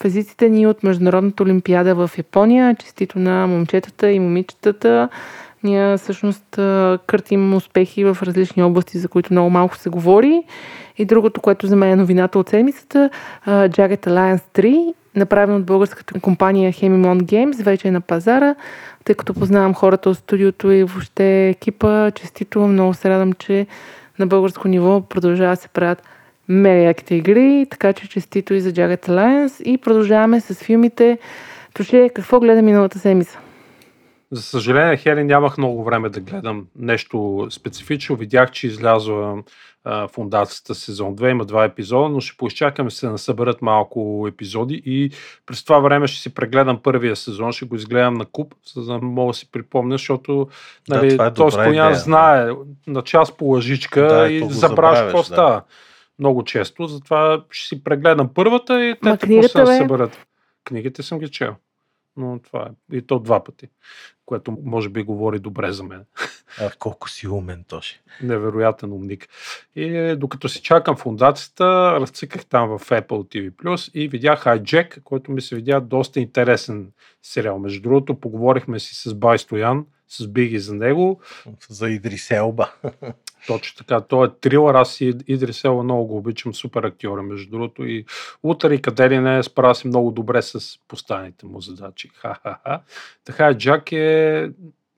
в езиците ни от Международната олимпиада в Япония. Честито на момчетата и момичетата. Ние всъщност къртим успехи в различни области, за които много малко се говори. И другото, което за мен е новината от седмицата, Jagged Alliance 3, направен от българската компания Hemimon Games, вече е на пазара, тъй като познавам хората от студиото и въобще екипа. Честито, много се радвам, че на българско ниво продължава да се правят мега яките игри, така че честито и за Jagged Alliance и продължаваме с филмите. Тоше, какво гледа миналата седмица? За съжаление, Хели, нямах много време да гледам нещо специфично. Видях, че излязва а, фундацията сезон 2, има два епизода, но ще поизчакаме се да съберат малко епизоди и през това време ще си прегледам първия сезон, ще го изгледам на куп, за да мога да си припомня, защото нали, е то добра Стоян идея, знае на час по лъжичка Да, и забравяш забравяш, какво да. става. Много често, затова ще си прегледам първата и те да бе? съберат. Книгите съм ги чел. Но това е. И то два пъти. Което може би говори добре за мен. А, колко си умен, Тоши. Невероятен умник. И докато си чакам фундацията, разциках там в Apple TV+, и видях Hijack, който ми се видя доста интересен сериал. Между другото, поговорихме си с Бай Стоян, с Биги за него. За Идрис Елба. Точно така. Той е трилър. Аз и Идрис Елба много го обичам. Супер актьор, е, между другото. И утре и къде ли не, справя се много добре с поставените му задачи. Ха-ха-ха. Така, Джак е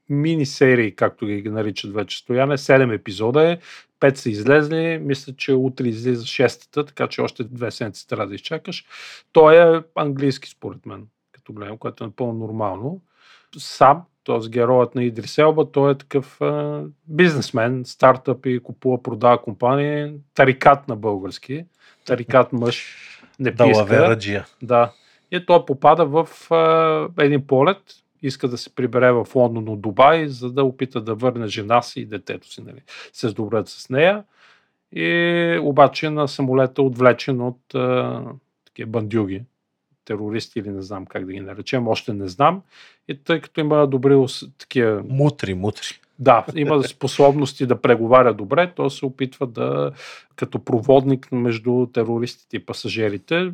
мини серии, както ги наричат вече стояне. Седем епизода е. Пет са излезли. Мисля, че утре излиза шестата, така че още две седмици трябва да изчакаш. Той е английски, според мен, като гледам, което е напълно нормално. Сам, т.е. героят на Идрис Елба, той е такъв а, бизнесмен, стартъп и купува, продава компания, тарикат на български, тарикат мъж, не писка. Далавераджия. Да. И той попада в а, един полет, иска да се прибере в Лондон от Дубай, за да опита да върне жена си и детето си, нали, се сдобрят с нея. И обаче на самолета отвлечен от а, такива бандюги, терористи или не знам как да ги наречем, още не знам. И тъй като има добри такива Мутри, мутри. да, има способности да преговаря добре, то се опитва да, като проводник между терористите и пасажирите,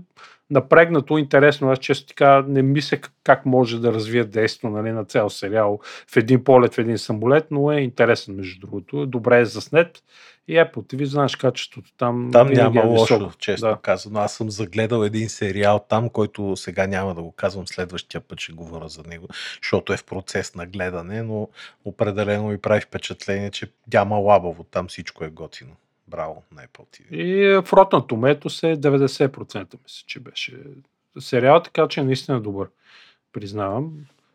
напрегнато, интересно, аз често така не мисля как- може да развие действо нали, на цял сериал в един полет, в един самолет, но е интересен между другото, добре е заснет и Apple TV, знаеш качеството там, Там няма е лошо, високо. честно Да. казано. Аз съм загледал един сериал там, който сега няма да го казвам, следващия път ще говоря за него, защото е в процес на гледане, но определено ми прави впечатление, че няма лабаво, там всичко е готино. Браво на Apple TV. И в Rotten Tomatoes е 90% мисля, че беше сериал, така че е наистина добър. Признавам.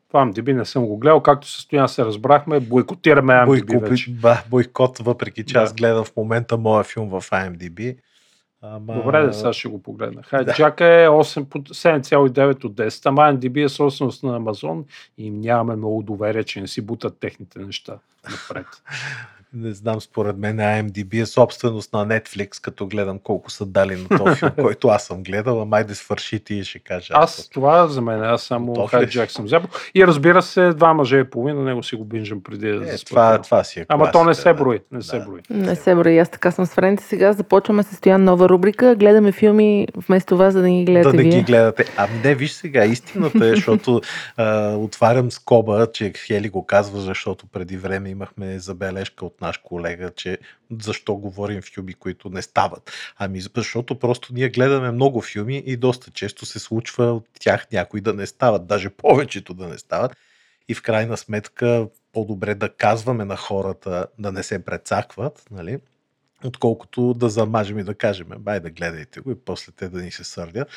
В AMDB не съм го гледал, както със Стоян се разбрахме, бойкотираме AMDB Бойко, вече. ба, бойкот, въпреки че Да. аз гледам в момента моя филм в IMDb. Ама... Добре, да, сега ще го погледна. Хайджак е 8, по- 7,9 от 10. Ама NDB е собственост на Амазон и им нямаме много доверие, че не си бутат техните неща напред. Не знам, според мен IMDb е собственост на Netflix, като гледам колко са дали на този филм, който аз съм гледал, а май да свърши ти и ще кажа. Аз това за мен, аз само? Хайджак съм взел. И разбира се, два мъже и половина, него си го бинжам преди да Е, заспа. това, това си е Ама то не се да. брои, не се Да. брои. Не се брои, аз така съм с френите. Сега започваме с Стоян нова рубрика. Гледаме филми вместо това, за да ни гледате да не ги гледате. Ами не, виж сега, истината е, защото а, отварям скоба, че Хели го казва, защото преди време имахме забележка от наш колега, че защо говорим филми, които не стават. Ами защото просто ние гледаме много филми и доста често се случва от тях някои да не стават, даже повечето да не стават. И в крайна сметка по-добре да казваме на хората да не се прецакват, нали? Отколкото да замажем и да кажем, бай да гледайте го и после те да ни се сърдят.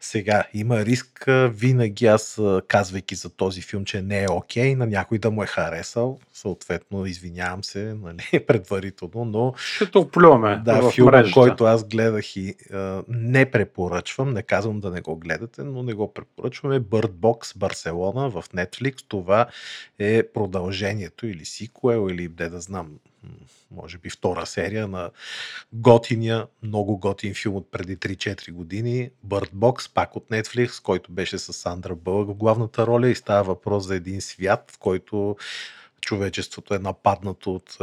Сега има риск винаги аз, казвайки за този филм, че не е окей, на някой да му е харесал. Съответно, извинявам се нали, предварително, но Ще те оплюваме да, в филма, мрежата. който аз гледах и а, не препоръчвам, не казвам да не го гледате, но не го препоръчвам е Bird Box Барселона в Netflix. Това е продължението или сиквел, или де да знам, може би втора серия на готиния, много готин филм от преди 3-4 години, Bird Box, пак от Netflix, който беше с Сандра Бълък в главната роля и става въпрос за един свят, в който човечеството е нападнато от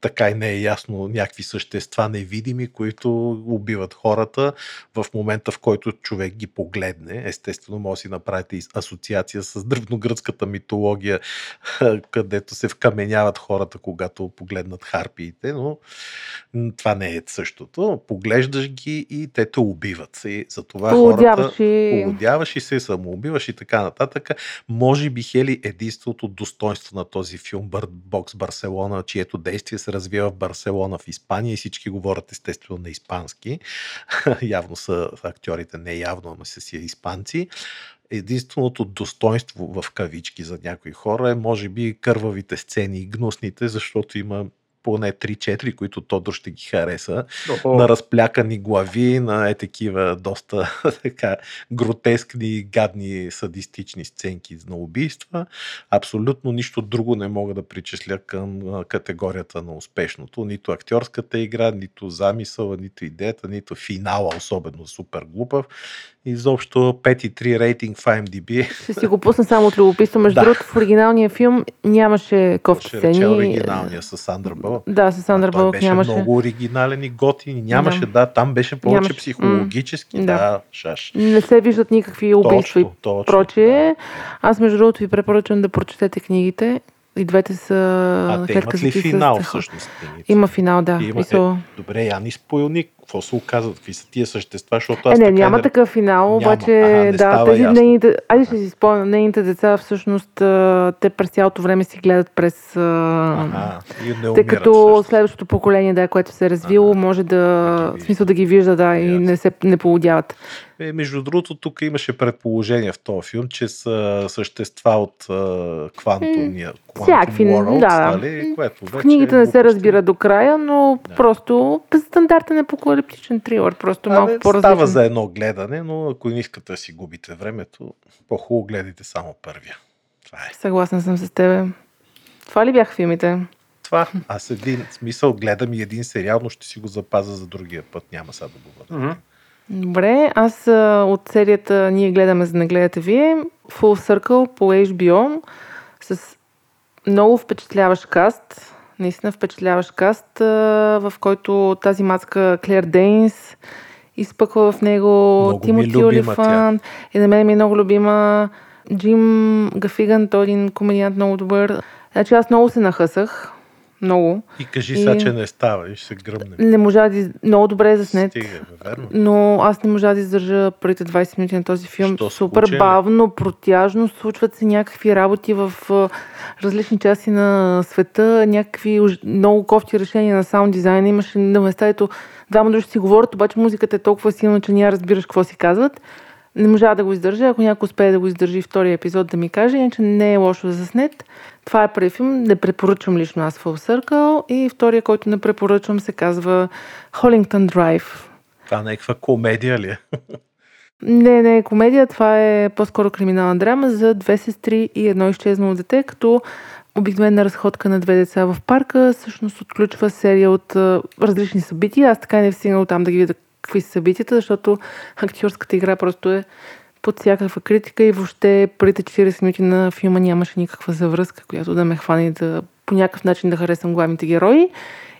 така и не е ясно някакви същества невидими, които убиват хората в момента, в който човек ги погледне. Естествено, може да си направите асоциация с древногръцката митология, където се вкаменяват хората, когато погледнат харпиите, но това не е същото. Поглеждаш ги и те те убиват. И затова Полудяваш хората и... полудяваш и се самоубиваш и така нататък. Може би Хели единственото достоинство на този филм Bird Box Барселона, чието действие се развива в Барселона, в Испания и всички говорят естествено на испански. явно са актьорите, не явно, ама са си испанци. Единственото достоинство в кавички за някои хора е може би кървавите сцени и гнусните, защото има поне 3-4, които Тодор ще ги хареса, О, на разплякани глави, на е такива доста така гротескни, гадни, садистични сценки на убийства. Абсолютно нищо друго не мога да причисля към категорията на успешното. Нито актьорската игра, нито замисъла, нито идеята, нито финала, особено супер глупав. Изобщо 5,3 рейтинг в IMDb. Ще си го пусна само от любопитство. Между Да. другото, в оригиналния филм нямаше кофти Ще сцени. оригиналния с Сандра Бълък. Да, с Сандър Той Бълък беше нямаше. много оригинален и готин. Нямаше, Да. да, там беше повече Нямаше. психологически. М, Да, да. шаш. Не се виждат никакви убийства и точно. прочие. Аз, между другото, ви препоръчвам да прочетете книгите. И двете са... А те имат ли финал всъщност? книгите? Има финал, да. Има, Мисъл... е, добре, я ни спойлник. Какво се оказват? Какви са тия същества? Защото Е, аз не, така няма не- такъв финал, Няма. обаче не да, тези ясно. нейните, айде ще си спомня, нейните деца всъщност а, те през цялото време си гледат през... А, Ага, не тъй умират като всъщност. следващото поколение, да, което се е развило, Ага, може да, в смисъл да ги вижда, да, и не се не полудяват. Е, между другото, тук имаше предположение в този филм, че са същества от uh, квантумния Quantum всякакви, Worlds, да. нали? Което В вече книгите е не се разбира до края, но Да. просто стандартен апокалиптичен трилър, просто малко Абе, по-различен. Става за едно гледане, но ако не искате да си губите времето, по-хубаво гледайте само първия. Това е. Съгласна съм с тебе. Това ли бяха филмите? Това. Аз един смисъл гледам и един сериал, но ще си го запазя за другия път. Няма сега да го бъда. мгм. Добре, аз а, от серията Ние гледаме, за да не гледате вие, Full Circle по HBO с много впечатляващ каст, наистина впечатляващ каст, в който тази маска Клер Дейнс изпъква в него Много Тимоти Олифант. и на мен ми е много любима Джим Гафиган, той е един комедиант много добър. Значи аз много се нахъсах, много. И кажи И- сега, че не става и ще се гръмне. Не можа да... Много добре е заснет. Стига, верно. Но аз не можа да издържа първите 20 минути на този филм. Що, Супер ли? бавно, протяжно, случват се някакви работи в различни части на света, някакви много кофти решения на саунд дизайна. Имаше на места, ето двама души си говорят, обаче музиката е толкова силна, че няма разбираш какво си казват. Не можа да го издържа. Ако някой успее да го издържи втория епизод да ми каже, иначе не е лошо за заснет. Това е първи филм. Не препоръчвам лично аз Full Circle. И втория, който не препоръчвам, се казва Холингтон Драйв. Това някаква комедия ли е? Не, не е комедия, това е по-скоро криминална драма за две сестри и едно изчезнало дете, като обикновена разходка на две деца в парка всъщност отключва серия от а, различни събития. Аз така не стигнал там да ги видя какви са събитията, защото актьорската игра просто е под всякаква критика и въобще първите 40 минути на филма нямаше никаква завръзка, която да ме хване и да по някакъв начин да харесам главните герои.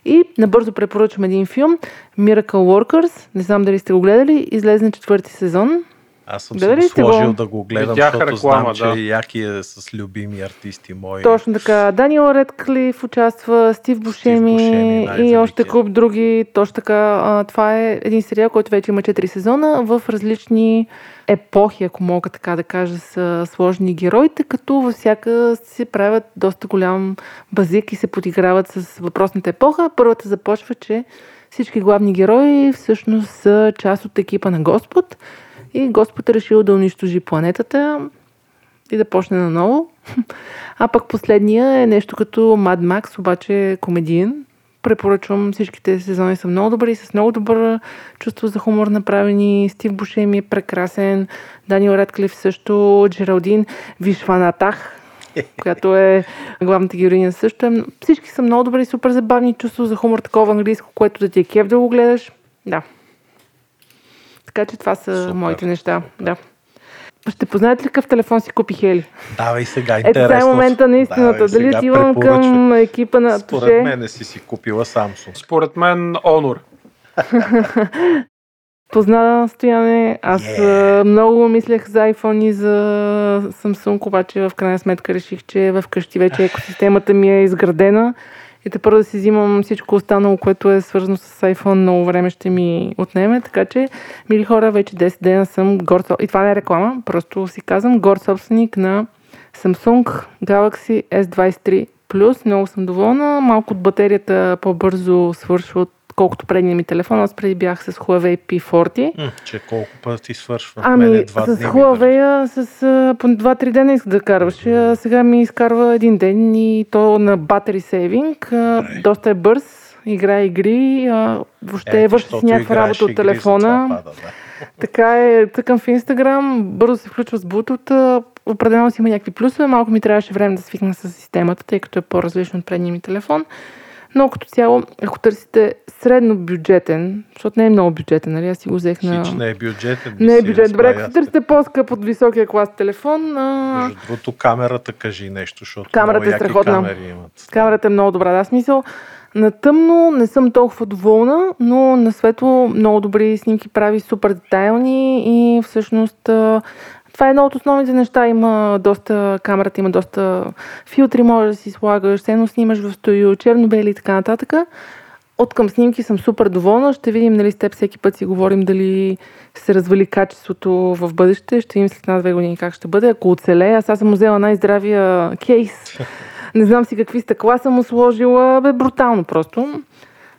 И набързо препоръчвам един филм Miracle Workers. Не знам дали сте го гледали. Излезе на четвърти сезон. Аз съм Гледали се го? сложил да го гледам, Видях защото реклама, знам, да. че Яки е с любими артисти мои. Точно така. Даниел Редклиф участва, Стив Бушеми, Бушеми, и още куп други. Точно така. А, това е един сериал, който вече има 4 сезона в различни епохи, ако мога така да кажа, са сложни героите, като във всяка се правят доста голям базик и се подиграват с въпросната епоха. Първата започва, че всички главни герои всъщност са част от екипа на Господ и Господ решил да унищожи планетата и да почне наново. А пък последния е нещо като Mad Max, обаче комедиен. Препоръчвам всичките сезони са много добри, с много добър чувство за хумор направени. Стив Бушеми е прекрасен, Даниел Редклиф също, Джералдин Вишванатах. която е главната героиня също. Е, всички са много добри, супер забавни, чувство за хумор, такова английско, което да ти е кев да го гледаш. Да. Така че това са Супер, моите неща. супер. Да. Ще познаете ли какъв телефон си купи Хели? Давай сега, Ето интересно. това е момента на истината. Давай Дали сега, отивам към екипа на Според Туше? мен си си купила Samsung. Според мен Honor. Позна стояне. Аз Yeah. yeah. много мислех за iPhone и за Samsung, обаче в крайна сметка реших, че вкъщи вече екосистемата ми е изградена и те първо да си взимам всичко останало, което е свързано с iPhone, много време ще ми отнеме, така че, мили хора, вече 10 дена съм горд, и това не е реклама, просто си казвам, горд собственик на Samsung Galaxy S23 Plus. Много съм доволна. Малко от батерията по-бързо свършва отколкото предния ми телефон. Аз преди бях с Huawei P40. М, че колко пъти свършва. Ами, Мене два с. Huawei с а, по 2-3 дена иска да карваше. А сега ми изкарва един ден и то на battery saving. А, Добре. доста е бърз. Играе игри. А, въобще Ето, върши си защото някаква работа от телефона. затова пада, да. Така е, тъкам в Инстаграм, бързо се включва с Bluetooth. Определено си има някакви плюсове. Малко ми трябваше време да свикна с системата, тъй като е по-различно от предния ми телефон. Но като цяло, ако търсите средно бюджетен, защото не е много бюджетен, нали? Аз си го взех на... Хич не е бюджетен. Не е бюджет. Добре, разбра, ако търсите по-скъп от високия клас телефон, а... Между другото, камерата кажи нещо, защото Камерата е страхотна. камери имат. камерата е много добра. Да, смисъл, на тъмно не съм толкова доволна, но на светло много добри снимки прави, супер детайлни и всъщност това е едно от основните неща. Има доста, камерата има доста филтри, може да си слагаш, едно снимаш в студио, черно-бели и така нататък. От към снимки съм супер доволна. Ще видим, нали, с теб всеки път си говорим дали се развали качеството в бъдеще. Ще видим след една-две години как ще бъде. Ако оцелее, аз аз съм взела най-здравия кейс. Не знам си какви стъкла съм му сложила. Бе, брутално просто.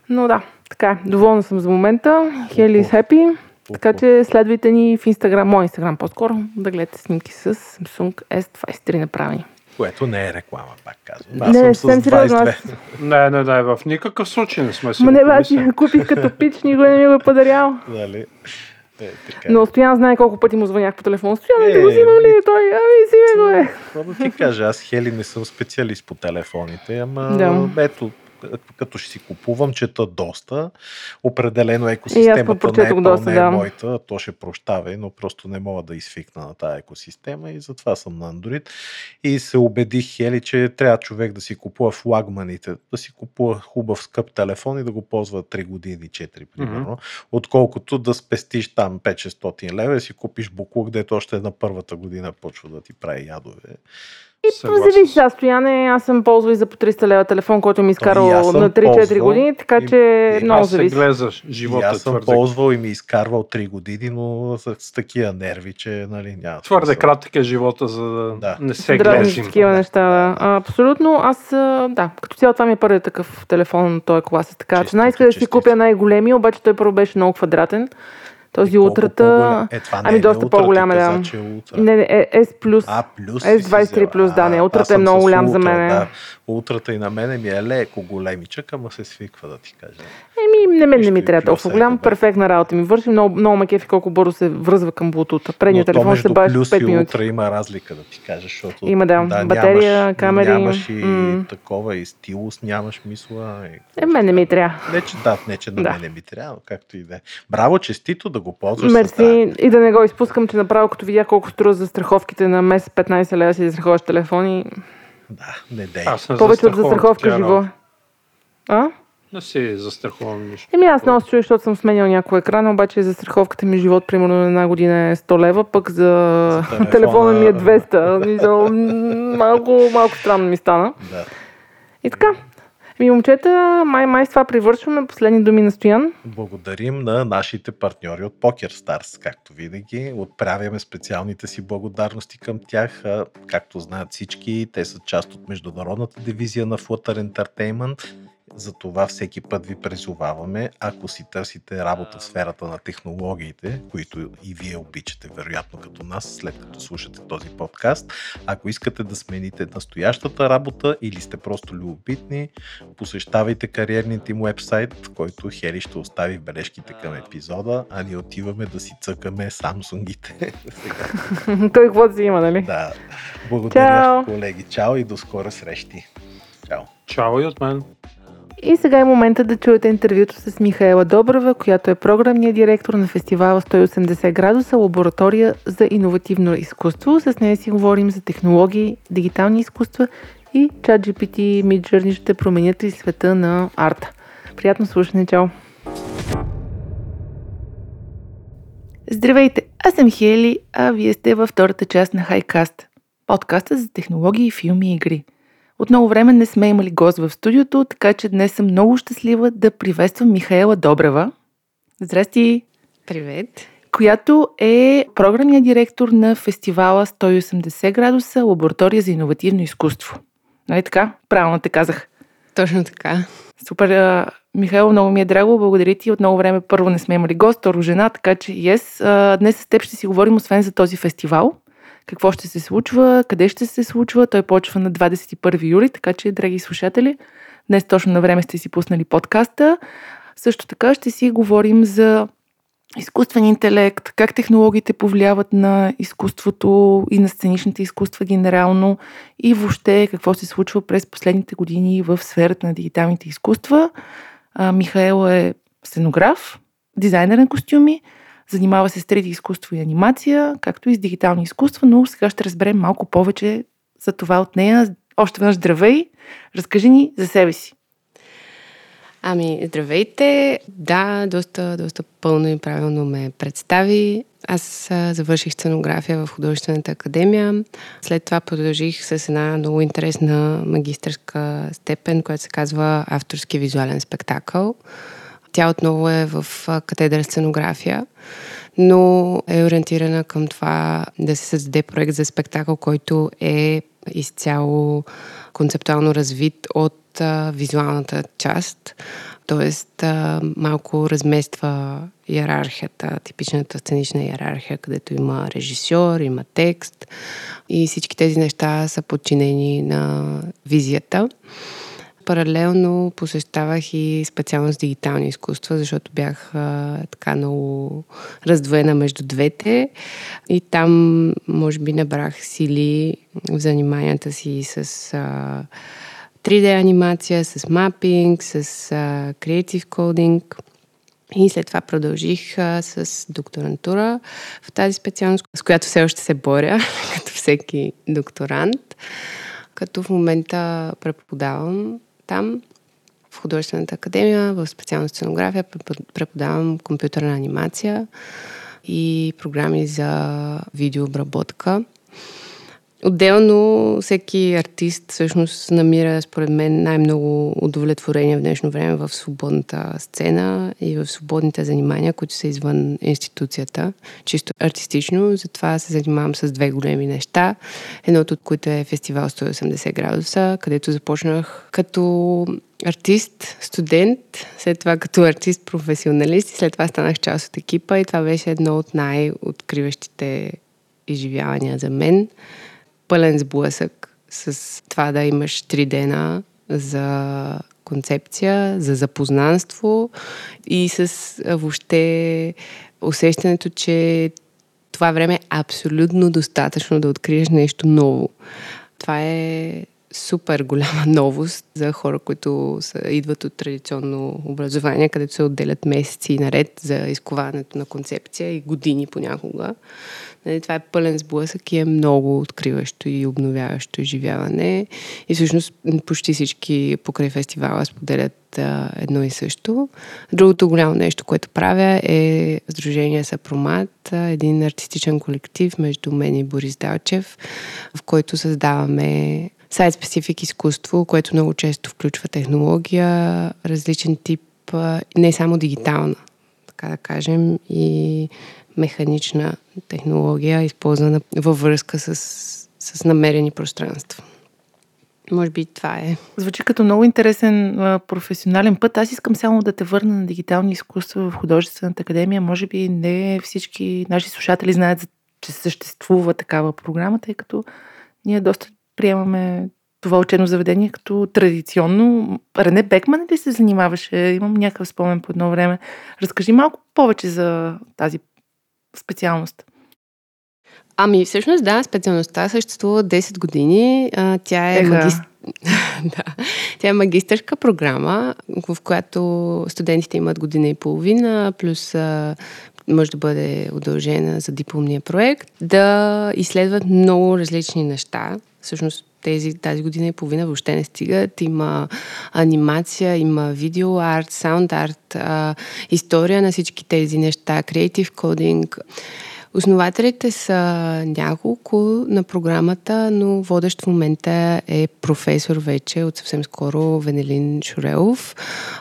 Но да, така е. Доволна съм за момента. Хели is happy. Така че следвайте ни в Инстаграм, мой Инстаграм по-скоро, да гледате снимки с Samsung S23 направени. Което не е реклама, пак казвам. Аз Не, съм съвсем с сериозно, 22. аз- Не, не, не, в никакъв случай не сме си Ма не, аз купих като пич, никой не ми го е подарял. Нали? Е, така. Но Стоян знае колко пъти му звънях по телефон. Стоян, Е, да го взимам ли? Той, ами взиме го е. Какво да ти кажа, аз Хели не съм специалист по телефоните, ама Да. ето, като ще си купувам, чета доста. Определено екосистемата не е пълна, доста, е да. моята, то ще прощавай, но просто не мога да изфикна на тази екосистема и затова съм на Android. И се убедих Хели, че трябва човек да си купува флагманите, да си купува хубав скъп телефон и да го ползва 3 години, 4 примерно, отколкото да спестиш там 5-600 лева и си купиш буклук, дето още на първата година почва да ти прави ядове. Съгласен Зависи сега, Стояне. Аз съм ползвал и за по 300 лева телефон, който ми и изкарал съм на 3-4 ползвал. години, така И- че и много Аз се зависи. глезаш. И Живота е аз съм твърде, ползвал и ми изкарвал 3 години, но с, с такива нерви, че нали, няма твърде смисъл. кратък е живота, за да, Да. не се глезим. такива неща. Да. А, абсолютно. Аз, да, като цяло това ми е първият такъв телефон на този клас. Така, че най-иска да си купя най-големия, обаче той първо беше много квадратен. Този утрата... по-голям? Е, това не ами е, доста не ултра, ти по-голям е, каза, да. че е ултра. Не, не, е S+. плюс. А, плюс S23 си си взела. плюс, да, не, ултрата е много голям за мен. Да. Ултрата и на мене ми е леко големичък, ама се свиква да ти кажа. Еми, не, мен не ми и трябва толкова е голям. добре. Перфектна работа ми върши. Много, много ме кефи колко бързо се връзва към Bluetooth. Предният телефон ще плюс 5 и минути. ултра има разлика, да ти кажа, защото Има, да. Батерия, нямаш, камери, Нямаш и м. такова, и стилус, нямаш мисла. И... Е, мен не ми трябва. Не, че да, не, че на Да. мене ми трябва, както и да е. Браво, честито да го ползваш. Мерси. И да не го изпускам, че направо като видях колко струва за страховките на месец 15 лева си застраховаш телефони. Да, не дей. Не Повече от застраховка такива живо. А? Не си застраховам нищо. Еми аз много се чуя, защото съм сменял някой екран, обаче за страховката ми живот примерно на една година е 100 лева, пък за, За телефона- телефона ми е 200. Мисъл, м, малко, малко странно ми стана. Да. И така. Ми, момчета, май, май с това привършваме. Последни думи на Стоян. Благодарим на нашите партньори от PokerStars, както винаги. Отправяме специалните си благодарности към тях. Както знаят всички, те са част от международната дивизия на Flutter Entertainment. Затова всеки път ви призоваваме, ако си търсите работа в сферата на технологиите, които и вие обичате, вероятно като нас, след като слушате този подкаст, ако искате да смените настоящата работа или сте просто любопитни, посещавайте кариерният им вебсайт, който Хери ще остави в бележките към епизода, а ние отиваме да си цъкаме Самсунгите. Той какво си има, нали? Да. Благодаря, Чао. колеги. Чао и до скоро срещи. Чао. Чао и от мен. И сега е момента да чуете интервюто с Михаела Добрева, която е програмният директор на фестивала 180 градуса Лаборатория за иновативно изкуство. С нея си говорим за технологии, дигитални изкуства и ChatGPT и Midjourney ще променят ли света на арта. Приятно слушане, чао! Здравейте, аз съм Хели, а вие сте във втората част на Хайкаст, подкаста за технологии, филми и игри. От много време не сме имали гост в студиото, така че днес съм много щастлива да приветствам Михаела Добрева. Здрасти! Привет! Която е програмният директор на фестивала 180 градуса Лаборатория за иновативно изкуство. Нали така? Правилно те казах. Точно така. Супер. Михайло, много ми е драго. Благодаря ти. От много време първо не сме имали гост, второ жена, така че yes. Днес с теб ще си говорим освен за този фестивал. Какво ще се случва, къде ще се случва. Той почва на 21 юли, така че, драги слушатели, днес точно на време сте си пуснали подкаста. Също така ще си говорим за изкуствен интелект, как технологиите повлияват на изкуството и на сценичните изкуства генерално и въобще какво се случва през последните години в сферата на дигиталните изкуства. А, е сценограф, дизайнер на костюми, занимава се с 3D изкуство и анимация, както и с дигитални изкуства, но сега ще разберем малко повече за това от нея. Още веднъж здравей! Разкажи ни за себе си. Ами, здравейте! Да, доста, доста пълно и правилно ме представи. Аз завърших сценография в художествената академия. След това продължих с една много интересна магистърска степен, която се казва авторски визуален спектакъл. Тя отново е в катедра сценография, но е ориентирана към това да се създаде проект за спектакъл, който е изцяло концептуално развит от визуалната част. А, малко размества иерархията, типичната сценична иерархия, където има режисьор, има текст и всички тези неща са подчинени на визията. Паралелно посещавах и специалност дигитални изкуства, защото бях а, така много раздвоена между двете. И там, може би, набрах сили в заниманията си с а, 3D анимация, с мапинг, с а, Creative Coding. И след това продължих а, с докторантура в тази специалност, с която все още се боря, като всеки докторант. Като в момента преподавам там, в художествената академия, в специална сценография, преподавам компютърна анимация и програми за видеообработка. Отделно всеки артист всъщност намира, според мен, най-много удовлетворение в днешно време в свободната сцена и в свободните занимания, които са извън институцията, чисто артистично. Затова се занимавам с две големи неща. Едното от които е фестивал 180 градуса, където започнах като артист, студент, след това като артист, професионалист и след това станах част от екипа и това беше едно от най-откриващите изживявания за мен пълен сблъсък с това да имаш три дена за концепция, за запознанство и с въобще усещането, че това време е абсолютно достатъчно да откриеш нещо ново. Това е супер голяма новост за хора, които са, идват от традиционно образование, където се отделят месеци наред за изковането на концепция и години понякога. Нали, това е пълен сблъсък и е много откриващо и обновяващо изживяване. И всъщност почти всички покрай фестивала споделят а, едно и също. Другото голямо нещо, което правя е Сдружение Сапромат, един артистичен колектив между мен и Борис Далчев, в който създаваме сайт-специфик изкуство, което много често включва технология, различен тип, не само дигитална, така да кажем, и механична технология, използвана във връзка с, с намерени пространства. Може би това е. Звучи като много интересен а, професионален път. Аз искам само да те върна на дигитални изкуства в художествената академия. Може би не всички наши слушатели знаят, че съществува такава програма, тъй като ние доста приемаме това учебно заведение като традиционно. Рене Бекман ли се занимаваше? Имам някакъв спомен по едно време. Разкажи малко повече за тази специалност. Ами, всъщност, да, специалността съществува 10 години. Тя е магистър. да. Тя е магистърска програма, в която студентите имат година и половина, плюс а, може да бъде удължена за дипломния проект, да изследват много различни неща. Всъщност тези, тази година и половина въобще не стигат. Има анимация, има видео арт, саунд арт, история на всички тези неща, креатив кодинг. Основателите са няколко на програмата, но водещ в момента е професор вече от съвсем скоро Венелин Шурелов,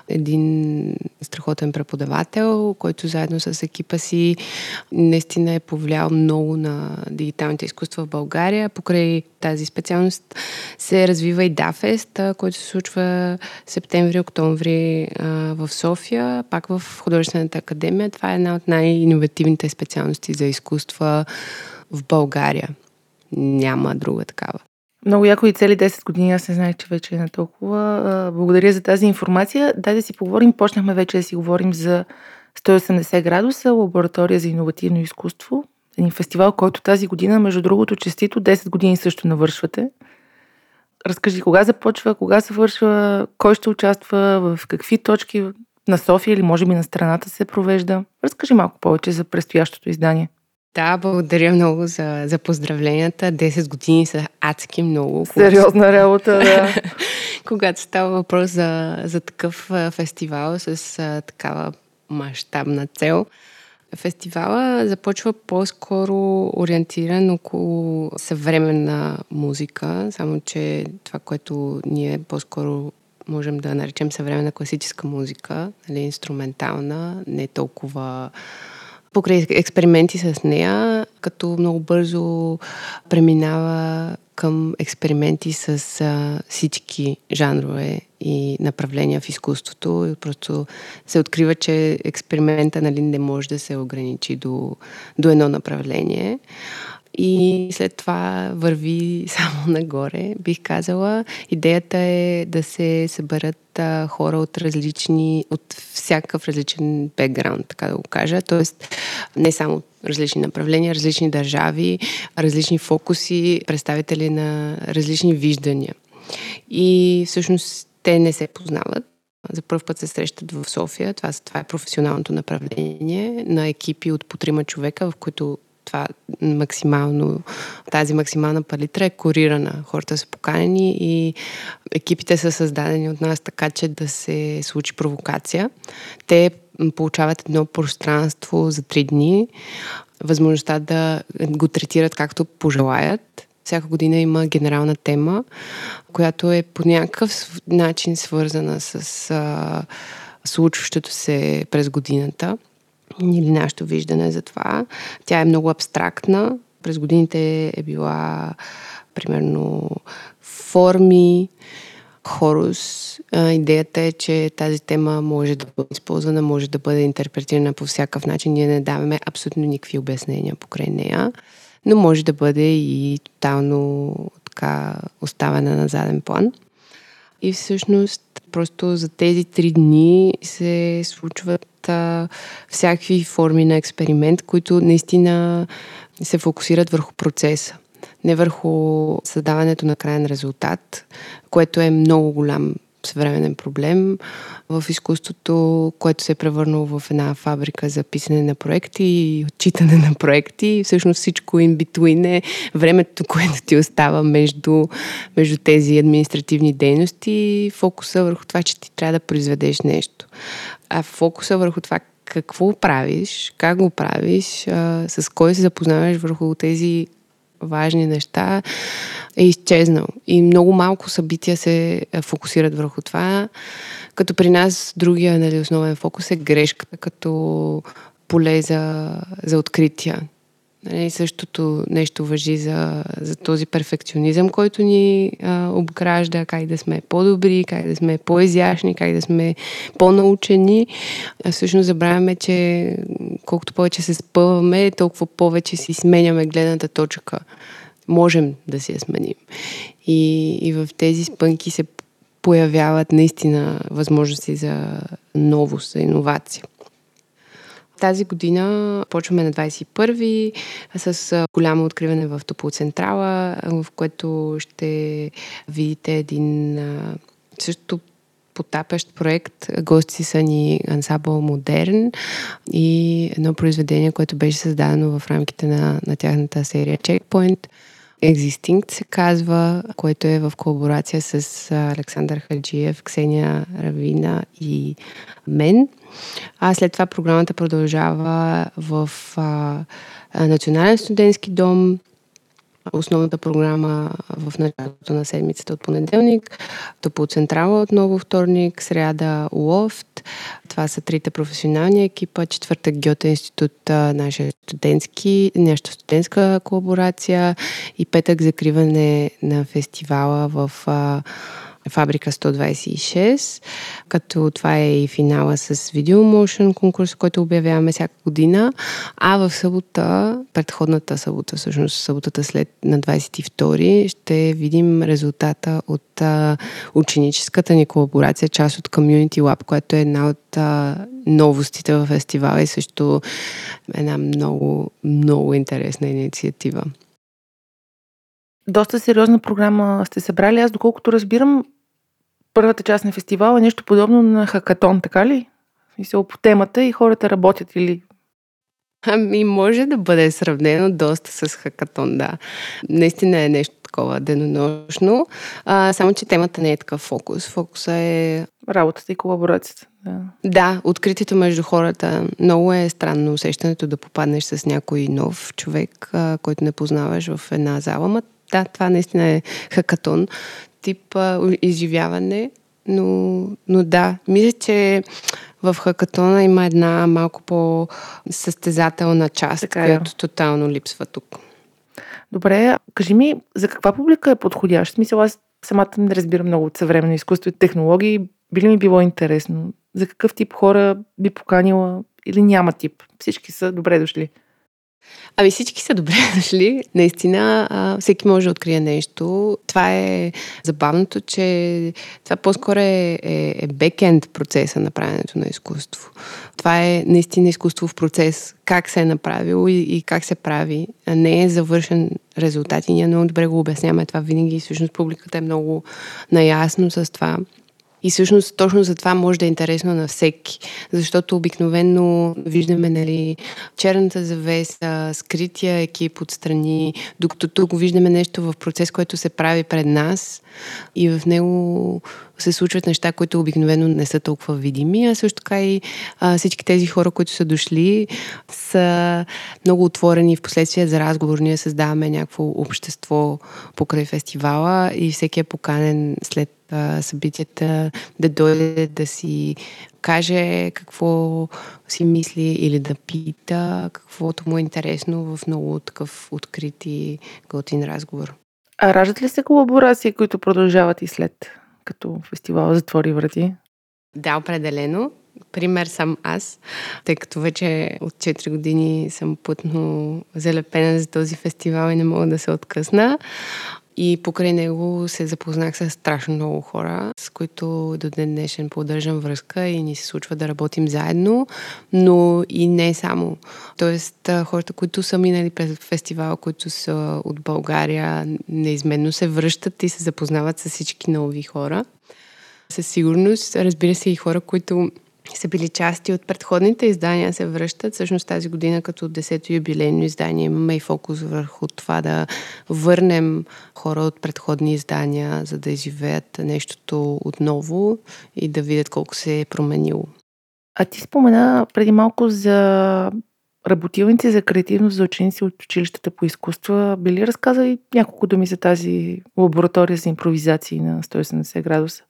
един страхотен преподавател, който заедно с екипа си наистина е повлиял много на дигиталните изкуства в България. Покрай тази специалност се развива и Дафест, който се случва септември-октомври в София, пак в художествената академия. Това е една от най-инновативните специалности за изкуства в България. Няма друга такава. Много яко и цели 10 години, аз не знаех, че вече е на толкова. Благодаря за тази информация. Дай да си поговорим. Почнахме вече да си говорим за 180 градуса, лаборатория за иновативно изкуство. Един фестивал, който тази година, между другото, честито 10 години също навършвате. Разкажи кога започва, кога завършва, кой ще участва, в какви точки на София или може би на страната се провежда. Разкажи малко повече за предстоящото издание. Да, благодаря много за, за поздравленията. 10 години са адски много. Сериозна работа, да. когато става въпрос за, за такъв фестивал с а, такава мащабна цел. Фестивала започва по-скоро ориентиран около съвременна музика, само че това, което ние по-скоро можем да наречем съвременна класическа музика, нали, инструментална, не толкова покрай експерименти с нея, като много бързо преминава към експерименти с а, всички жанрове и направления в изкуството. И просто се открива, че експеримента нали, не може да се ограничи до, до едно направление и след това върви само нагоре, бих казала. Идеята е да се съберат а, хора от различни, от всякакъв различен бекграунд, така да го кажа. Тоест, не само различни направления, различни държави, различни фокуси, представители на различни виждания. И всъщност те не се познават. За първ път се срещат в София. Това, това е професионалното направление на екипи от по трима човека, в които това максимално, тази максимална палитра е корирана. Хората са поканени и екипите са създадени от нас така, че да се случи провокация. Те получават едно пространство за три дни, възможността да го третират както пожелаят. Всяка година има генерална тема, която е по някакъв начин свързана с а, случващото се през годината или нашето виждане за това. Тя е много абстрактна. През годините е била примерно форми, хорус. идеята е, че тази тема може да бъде използвана, може да бъде интерпретирана по всякакъв начин. Ние не даваме абсолютно никакви обяснения покрай нея, но може да бъде и тотално така оставена на заден план. И всъщност просто за тези три дни се случват а, всякакви форми на експеримент, които наистина се фокусират върху процеса не върху създаването на крайен резултат, което е много голям съвременен проблем в изкуството, което се е превърнало в една фабрика за писане на проекти и отчитане на проекти. И всъщност всичко in between е времето, което ти остава между, между тези административни дейности, фокуса върху това, че ти трябва да произведеш нещо. А фокуса върху това какво правиш, как го правиш, с кой се запознаваш върху тези важни неща, е изчезнал. И много малко събития се фокусират върху това, като при нас другия нали, основен фокус е грешката като поле за, за открития. Нали, същото нещо въжи за, за този перфекционизъм, който ни а, обгражда, как да сме по-добри, как да сме по-изящни, как да сме по-научени. А всъщност забравяме, че колкото повече се спъваме, толкова повече си сменяме гледната точка. Можем да си я сменим. И, и в тези спънки се появяват наистина възможности за новост, за иновация. Тази година почваме на 21-ви с голямо откриване в Топлоцентрала, в което ще видите един също потапящ проект. Гости са ни ансамбъл Модерн и едно произведение, което беше създадено в рамките на, на тяхната серия Checkpoint. Existing се казва, което е в колаборация с Александър Хаджиев, Ксения Равина и мен. А след това програмата продължава в а, Национален студентски дом, основната програма в началото на седмицата от понеделник, по Централа отново вторник, сряда Лофт. Това са трите професионални екипа. Четвъртък Гьоте институт, нашия студентски, нашата студентска колаборация и петък закриване на фестивала в Фабрика 126, като това е и финала с Video Motion конкурс, който обявяваме всяка година. А в събота, предходната събота, всъщност съботата след на 22 ще видим резултата от а, ученическата ни колаборация, част от Community Lab, което е една от а, новостите в фестивала и също една много, много интересна инициатива. Доста сериозна програма сте събрали. Аз, доколкото разбирам, първата част на фестивала е нещо подобно на хакатон, така ли? Мисля, по темата и хората работят или Ами, може да бъде сравнено доста с хакатон, да. Наистина е нещо такова денонощно, а, само че темата не е такъв фокус. Фокуса е... Работата и колаборацията. Да. да, откритието между хората. Много е странно усещането да попаднеш с някой нов човек, а, който не познаваш в една зала. Ма да, това наистина е хакатон тип а, изживяване, но, но да, мисля, че в хакатона има една малко по-състезателна част, така е. която тотално липсва тук. Добре, кажи ми, за каква публика е подходящ? Смисъл, аз самата не разбирам много от съвременно изкуство и технологии. Би ли ми било интересно? За какъв тип хора би поканила или няма тип? Всички са добре дошли. Ами всички са добре дошли. Наистина, а, всеки може да открие нещо. Това е забавното, че това по-скоро е, е, е бекенд процеса на правенето на изкуство. Това е наистина изкуство в процес. Как се е направило и, и как се прави. А не е завършен резултат и ние много добре го обясняваме това винаги. Всъщност публиката е много наясно с това. И всъщност точно за това може да е интересно на всеки, защото обикновено виждаме нали, черната завеса, скрития екип отстрани, докато тук виждаме нещо в процес, който се прави пред нас и в него се случват неща, които обикновено не са толкова видими, а също така и а, всички тези хора, които са дошли, са много отворени в последствие за разговор. Ние създаваме някакво общество покрай фестивала и всеки е поканен след а, събитията да дойде да си каже какво си мисли или да пита каквото му е интересно в много такъв открит и готин разговор. А раждат ли се колаборации, които продължават и след като фестивал затвори врати? Да, определено. Пример съм аз, тъй като вече от 4 години съм пътно залепена за този фестивал и не мога да се откъсна. И покрай него се запознах с страшно много хора, с които до ден днешен поддържам връзка и ни се случва да работим заедно, но и не само. Тоест, хората, които са минали през фестивала, които са от България, неизменно се връщат и се запознават с всички нови хора. Със сигурност, разбира се, и хора, които са били части от предходните издания, се връщат. Всъщност тази година като 10-то юбилейно издание имаме и фокус върху това да върнем хора от предходни издания, за да изживеят нещото отново и да видят колко се е променило. А ти спомена преди малко за работилници за креативност за ученици от училищата по изкуства. Били разказали няколко думи за тази лаборатория за импровизации на 180 градуса?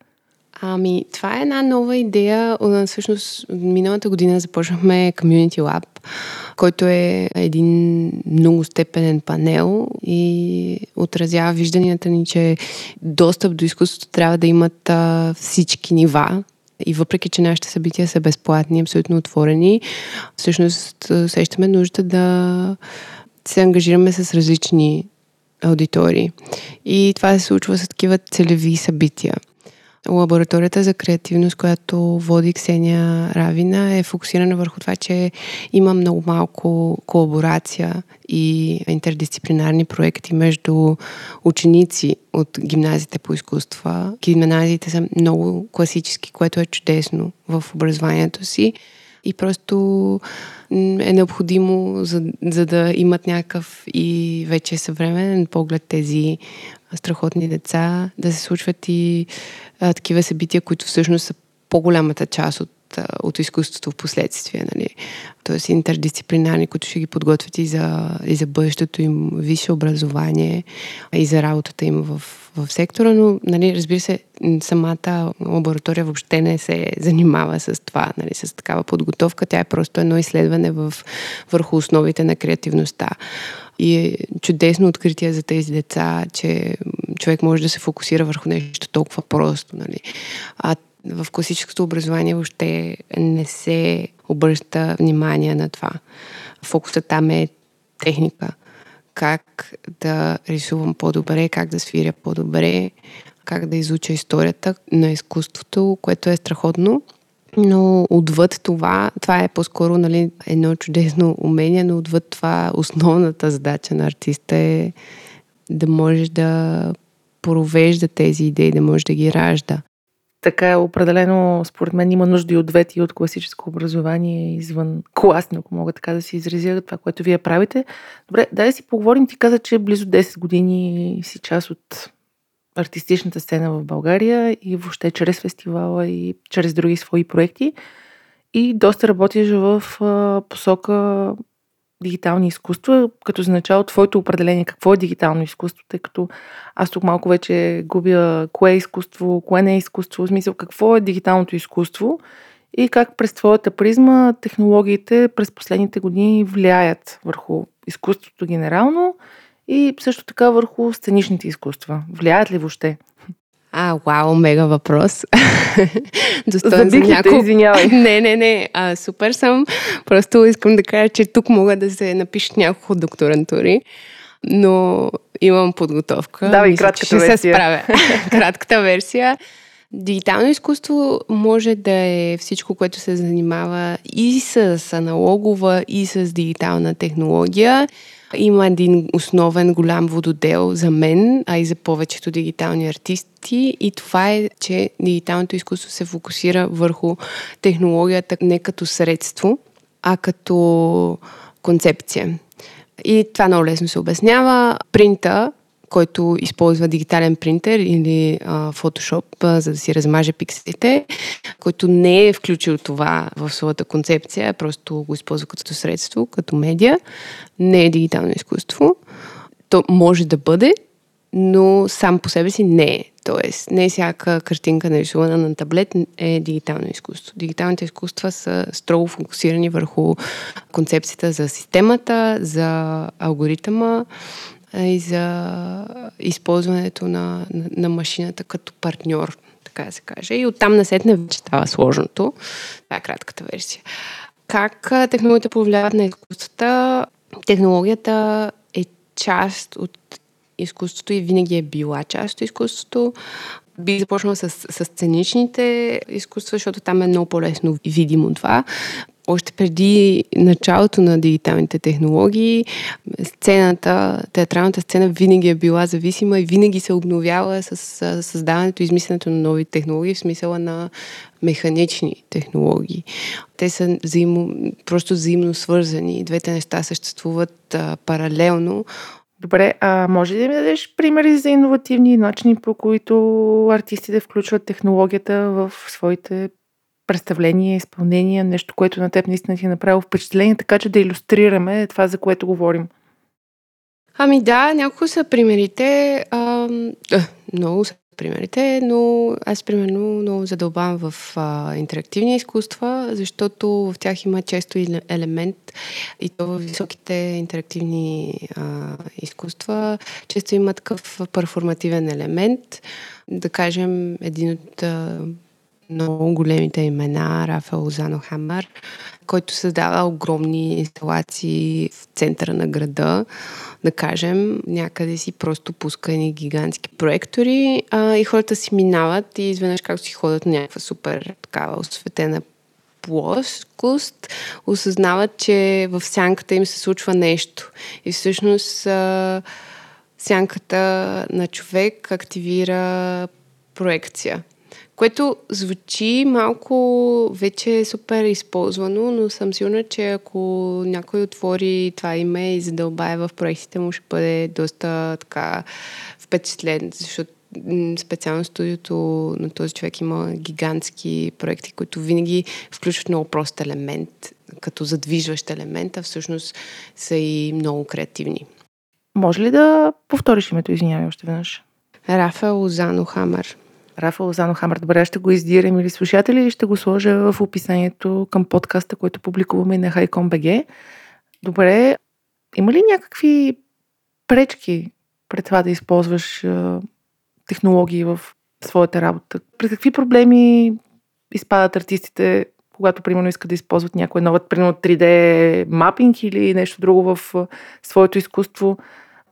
Ами, това е една нова идея. Всъщност, миналата година започнахме Community Lab, който е един многостепенен панел и отразява вижданията ни, че достъп до изкуството трябва да имат а, всички нива, и въпреки, че нашите събития са безплатни, абсолютно отворени, всъщност сещаме нужда да се ангажираме с различни аудитории. И това се случва с такива целеви събития. Лабораторията за креативност, която води Ксения Равина, е фокусирана върху това, че има много малко колаборация и интердисциплинарни проекти между ученици от гимназиите по изкуства. Гимназиите са много класически, което е чудесно в образованието си и просто е необходимо, за, за да имат някакъв и вече съвременен поглед тези страхотни деца, да се случват и такива събития, които всъщност са по-голямата част от от изкуството в последствие. Нали? Тоест интердисциплинарни, които ще ги подготвят и за, и за бъдещето им висше образование и за работата им в, в сектора, но нали, разбира се, самата лаборатория въобще не се занимава с това, нали, с такава подготовка. Тя е просто едно изследване в, върху основите на креативността. И е чудесно откритие за тези деца, че човек може да се фокусира върху нещо толкова просто. Нали. А в класическото образование въобще не се обръща внимание на това. Фокусът там е техника. Как да рисувам по-добре, как да свиря по-добре, как да изуча историята на изкуството, което е страхотно. Но отвъд това, това е по-скоро нали, едно чудесно умение, но отвъд това основната задача на артиста е да можеш да провежда тези идеи, да можеш да ги ражда. Така е определено, според мен, има нужди от двете и от класическо образование извън класно, ако мога така да се изразя това, което вие правите. Добре, дай да си поговорим. Ти каза, че близо 10 години си част от артистичната сцена в България и въобще чрез фестивала и чрез други свои проекти. И доста работиш в посока дигитални изкуства, като начало твоето определение какво е дигитално изкуство, тъй като аз тук малко вече губя кое е изкуство, кое не е изкуство, в смисъл какво е дигиталното изкуство и как през твоята призма технологиите през последните години влияят върху изкуството генерално и също така върху сценичните изкуства. Влияят ли въобще? А, вау, мега въпрос. Достоен за няколко... извинявай. Не, не, не, а, супер съм. Просто искам да кажа, че тук могат да се напишат няколко докторантури, но имам подготовка. Да, и кратката ще версия. се справя. кратката версия. Дигитално изкуство може да е всичко, което се занимава и с аналогова, и с дигитална технология. Има един основен голям вододел за мен, а и за повечето дигитални артисти и това е, че дигиталното изкуство се фокусира върху технологията не като средство, а като концепция. И това много лесно се обяснява. Принта който използва дигитален принтер или а, Photoshop, а, за да си размаже пикселите, който не е включил това в своята концепция, просто го използва като средство, като медия, не е дигитално изкуство. То може да бъде, но сам по себе си не е. Тоест, не всяка картинка нарисувана на таблет е дигитално изкуство. Дигиталните изкуства са строго фокусирани върху концепцията за системата, за алгоритъма, и за използването на, на, на машината като партньор, така да се каже. И оттам насетне вече става сложното. Това е кратката версия. Как технологията повлияват на изкуствата? Технологията е част от изкуството и винаги е била част от изкуството. Би започнала с, с сценичните изкуства, защото там е много по-лесно видимо това още преди началото на дигиталните технологии, сцената, театралната сцена винаги е била зависима и винаги се обновява с създаването и измисленето на нови технологии в смисъла на механични технологии. Те са взаимо, просто взаимно свързани. Двете неща съществуват а, паралелно. Добре, а може ли да ми дадеш примери за иновативни начини, по които артистите включват технологията в своите представление, изпълнение, нещо, което на теб наистина ти е направило впечатление, така че да иллюстрираме това, за което говорим. Ами да, няколко са примерите. А, много са примерите, но аз примерно много задълбавам в а, интерактивни изкуства, защото в тях има често елемент и то в високите интерактивни а, изкуства често има такъв перформативен елемент. Да кажем, един от а, много големите имена, Рафаел Озано Хамар, който създава огромни инсталации в центъра на града. Да кажем, някъде си просто пуска едни гигантски проектори а, и хората си минават и изведнъж както си ходят на някаква супер такава осветена плоскост, осъзнават, че в сянката им се случва нещо. И всъщност а, сянката на човек активира проекция което звучи малко вече супер използвано, но съм сигурна, че ако някой отвори това име и задълбае в проектите му, ще бъде доста така впечатлен, защото специално студиото на този човек има гигантски проекти, които винаги включват много прост елемент, като задвижващ елемент, а всъщност са и много креативни. Може ли да повториш името, извинявай още веднъж? Рафаел Озано Хамър. Рафа Лозано Хамър. Добре, ще го издирам или слушатели и ще го сложа в описанието към подкаста, който публикуваме на HiCom.bg. Добре, има ли някакви пречки пред това да използваш а, технологии в своята работа? При какви проблеми изпадат артистите, когато, примерно, искат да използват някоя нова, примерно 3D мапинг или нещо друго в своето изкуство?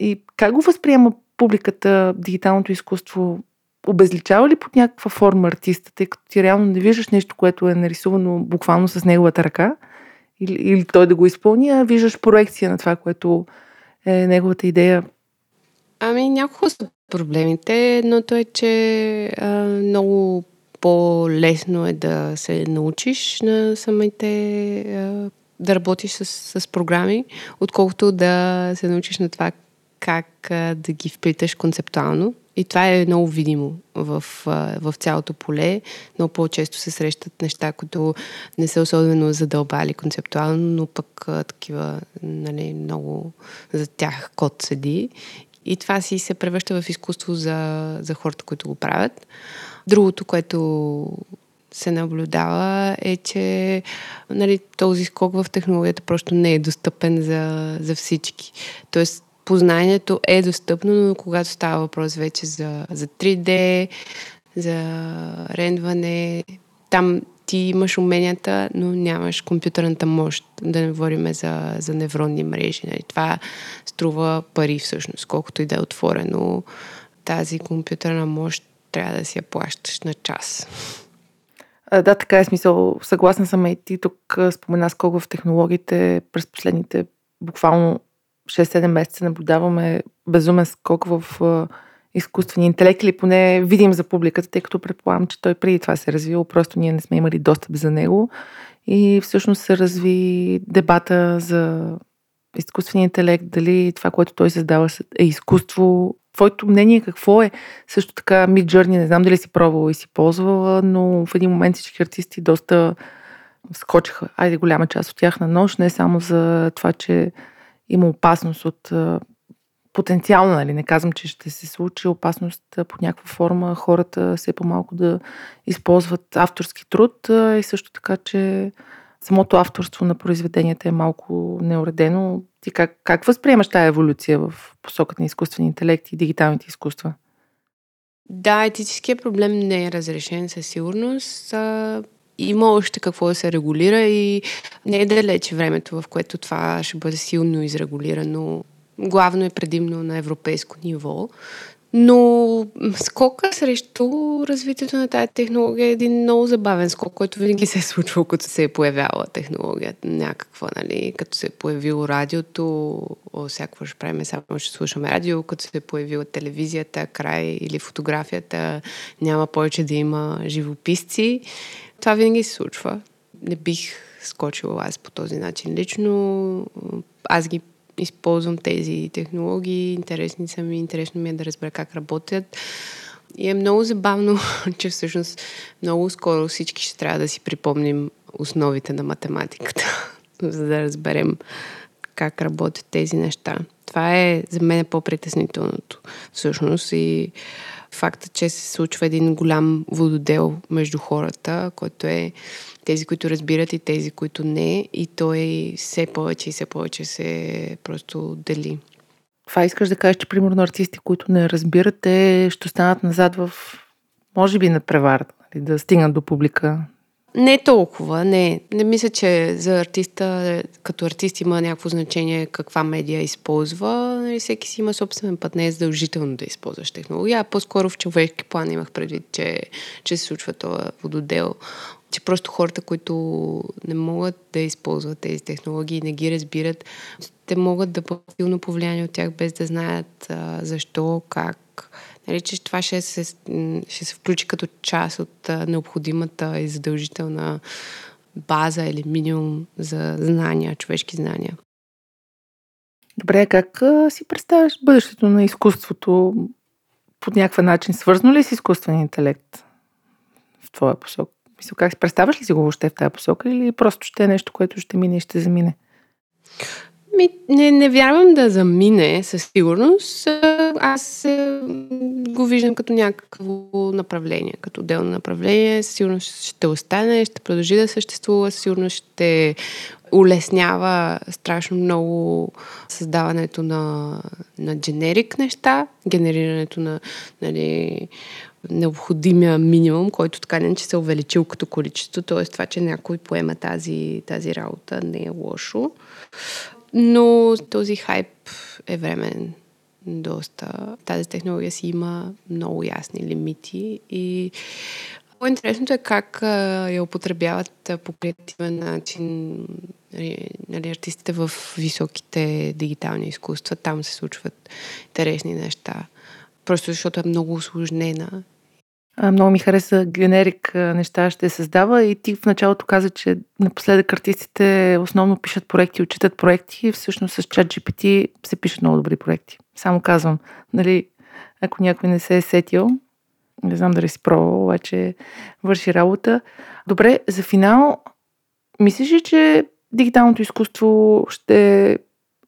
И как го възприема публиката дигиталното изкуство обезличава ли под някаква форма артиста, тъй като ти реално не виждаш нещо, което е нарисувано буквално с неговата ръка или, или той да го изпълни, а виждаш проекция на това, което е неговата идея? Ами няколко са проблемите. Едното е, че а, много по-лесно е да се научиш на самите а, да работиш с, с програми, отколкото да се научиш на това как а, да ги вплиташ концептуално. И това е много видимо в, в цялото поле. Много по-често се срещат неща, които не са особено задълбали концептуално, но пък такива, нали, много за тях код седи. И това си се превръща в изкуство за, за хората, които го правят. Другото, което се наблюдава е, че нали, този скок в технологията просто не е достъпен за, за всички. Тоест, познанието е достъпно, но когато става въпрос вече за, за 3D, за рендване, там ти имаш уменията, но нямаш компютърната мощ, да не говорим за, за невронни мрежи. Нали. Това струва пари всъщност, колкото и да е отворено. Тази компютърна мощ трябва да си я плащаш на час. Да, така е смисъл. Съгласна съм и ти тук спомена сколько в технологиите през последните буквално 6-7 месеца наблюдаваме безумен скок в изкуствения интелект или поне видим за публиката, тъй като предполагам, че той преди това се е развил, просто ние не сме имали достъп за него и всъщност се разви дебата за изкуствения интелект, дали това, което той създава е изкуство. Твоето мнение какво е? Също така Mid Journey, не знам дали си пробвала и си ползвала, но в един момент всички артисти доста скочиха, айде голяма част от тях на нощ, не само за това, че има опасност от потенциална, нали, не казвам, че ще се случи опасност по някаква форма хората все по-малко да използват авторски труд и също така, че самото авторство на произведенията е малко неуредено. Ти как, как възприемаш тази еволюция в посоката на изкуствения интелект и дигиталните изкуства? Да, етическия проблем не е разрешен със сигурност има още какво да се регулира и не е далече времето, в което това ще бъде силно изрегулирано. Главно е предимно на европейско ниво. Но скока срещу развитието на тази технология е един много забавен скок, който винаги се е случвал, като се е появяла технологията. Някаква, нали? Като се е появило радиото, ще правим, само ще слушаме радио, като се е появила телевизията, край или фотографията, няма повече да има живописци. Това винаги се случва. Не бих скочила аз по този начин. Лично аз ги използвам тези технологии, интересни са ми, интересно ми е да разбера как работят. И е много забавно, че всъщност много скоро всички ще трябва да си припомним основите на математиката, за да разберем как работят тези неща. Това е за мен по-притеснителното всъщност и факта, че се случва един голям вододел между хората, който е тези, които разбират и тези, които не, и той все повече и все повече се просто дели. Това искаш да кажеш, че примерно артисти, които не разбират, те ще останат назад в, може би, на превар, нали, да стигнат до публика. Не толкова, не. Не мисля, че за артиста, като артист има някакво значение каква медия използва. Нали, всеки си има собствен път, не е задължително да използваш технология, а по-скоро в човешки план имах предвид, че, че се случва този вододел че просто хората, които не могат да използват тези технологии, не ги разбират, те могат да бъдат силно повлияни от тях, без да знаят а, защо, как. Нали, че това ще се, ще се включи като част от необходимата и задължителна база или минимум за знания, човешки знания. Добре, как си представяш бъдещето на изкуството по някакъв начин? Свързано ли е с изкуствения интелект в твоя посок? Мисля, как си представяш ли си го въобще в тази посока или просто ще е нещо, което ще мине и ще замине? Ми, не, не вярвам да замине със сигурност. Аз е, го виждам като някакво направление, като отделно направление. Със сигурност ще остане, ще продължи да съществува, със сигурност ще улеснява страшно много създаването на, на дженерик неща, генерирането на нали, необходимия минимум, който така не че се увеличил като количество, т.е. това, че някой поема тази, тази работа не е лошо. Но този хайп е временен доста. Тази технология си има много ясни лимити и по-интересното е как я употребяват по креативен начин нали, нали, артистите в високите дигитални изкуства. Там се случват интересни неща. Просто защото е много осложнена много ми хареса генерик неща ще създава и ти в началото каза, че напоследък артистите основно пишат проекти, отчитат проекти и всъщност с чат GPT се пишат много добри проекти. Само казвам, нали, ако някой не се е сетил, не знам дали си пробвал, обаче върши работа. Добре, за финал, мислиш ли, че дигиталното изкуство ще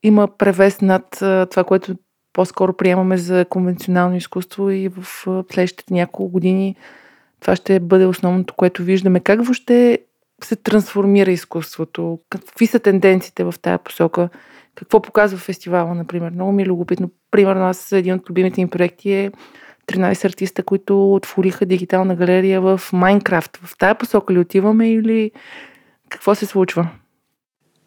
има превес над това, което по-скоро приемаме за конвенционално изкуство и в следващите няколко години това ще бъде основното, което виждаме. Как въобще се трансформира изкуството? Какви са тенденциите в тая посока? Какво показва фестивала, например? Много ми е любопитно. Примерно аз един от любимите ми проекти е 13 артиста, които отвориха дигитална галерия в Майнкрафт. В тая посока ли отиваме или какво се случва?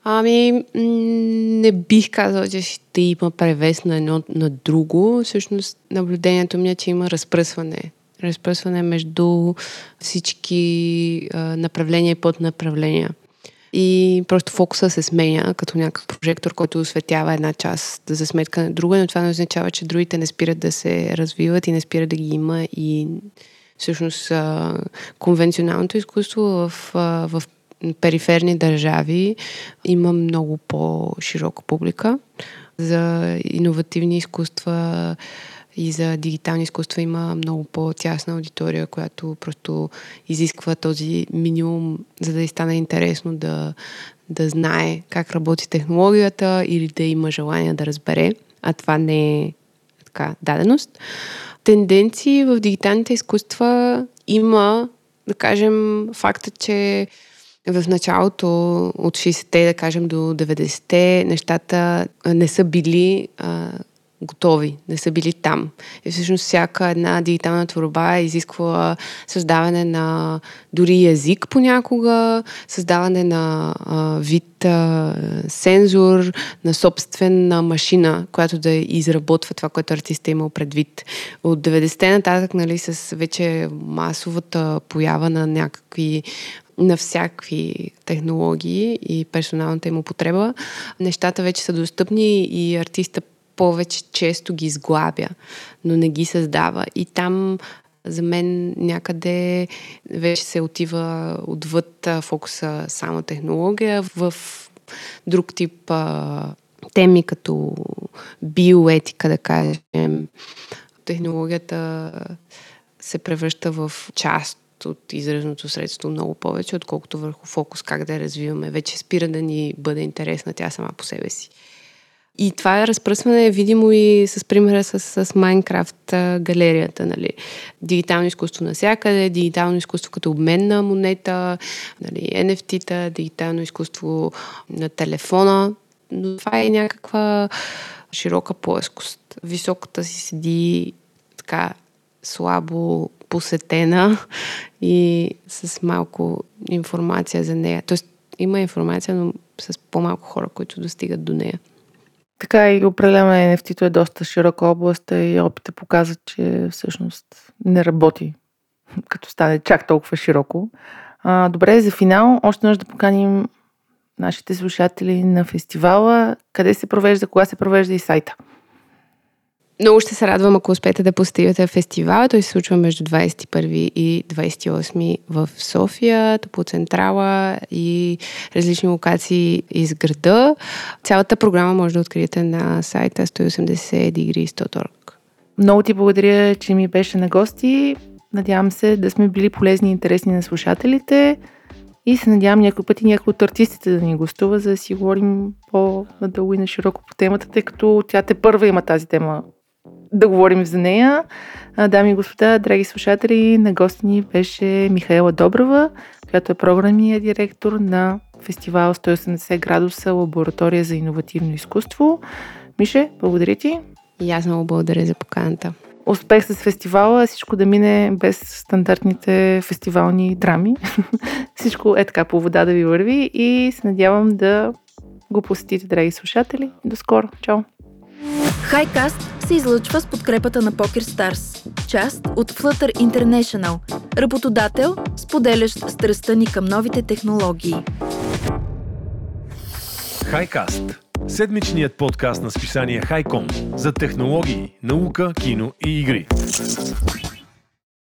Ами, не бих казала, че ще има превес на едно на друго. Всъщност, наблюдението ми е, че има разпръсване. Разпръсване между всички а, направления и поднаправления. И просто фокуса се сменя като някакъв прожектор, който осветява една част за сметка на друга, но това не означава, че другите не спират да се развиват и не спират да ги има и всъщност а, конвенционалното изкуство в, а, в периферни държави има много по-широка публика. За иновативни изкуства и за дигитални изкуства има много по-тясна аудитория, която просто изисква този минимум, за да й стане интересно да, да знае как работи технологията или да има желание да разбере, а това не е така даденост. Тенденции в дигиталните изкуства има, да кажем, факта, че в началото от 60-те, да кажем, до 90-те, нещата не са били а, готови, не са били там. И всъщност всяка една дигитална творба изисква създаване на дори език понякога, създаване на а, вид а, сензор, на собствена машина, която да изработва това, което артиста е имал предвид. От 90-те нататък, нали, с вече масовата поява на някакви на всякакви технологии и персоналната им употреба, нещата вече са достъпни и артиста повече често ги изглабя, но не ги създава. И там за мен някъде вече се отива отвъд фокуса само технология в друг тип а, теми, като биоетика, да кажем. Технологията се превръща в част от изразното средство много повече, отколкото върху фокус как да я развиваме. Вече спира да ни бъде интересна тя сама по себе си. И това разпръсване е видимо и с примера с, с Майнкрафт галерията. Нали. Дигитално изкуство навсякъде, дигитално изкуство като обмен на монета, нали, NFT-та, дигитално изкуство на телефона. Но това е някаква широка плъскост. Високата си седи така слабо посетена и с малко информация за нея. Тоест има информация, но с по-малко хора, които достигат до нея. Така и определено NFT-то е доста широка област и опита показва, че всъщност не работи като стане чак толкова широко. А, добре, за финал още нужда да поканим нашите слушатели на фестивала. Къде се провежда, кога се провежда и сайта? Много ще се радвам, ако успеете да посетите фестивала. Той се случва между 21 и 28 в София, по Централа и различни локации из града. Цялата програма може да откриете на сайта 180degrees.org. Много ти благодаря, че ми беше на гости. Надявам се да сме били полезни и интересни на слушателите. И се надявам някой път и някой от артистите да ни гостува, за да си говорим по-надълго и на широко по темата, тъй като тя те първа има тази тема да говорим за нея. Дами и господа, драги слушатели, на гости ни беше Михаела Доброва, която е програмния директор на фестивал 180 градуса Лаборатория за иновативно изкуство. Мише, благодаря ти. И аз много благодаря за поканата. Успех с фестивала, всичко да мине без стандартните фестивални драми. всичко е така по вода да ви върви и се надявам да го посетите, драги слушатели. До скоро. Чао! Хайкаст се излъчва с подкрепата на Poker Stars, част от Flutter International, работодател, споделящ страстта ни към новите технологии. Хайкаст седмичният подкаст на списание Хайком за технологии, наука, кино и игри.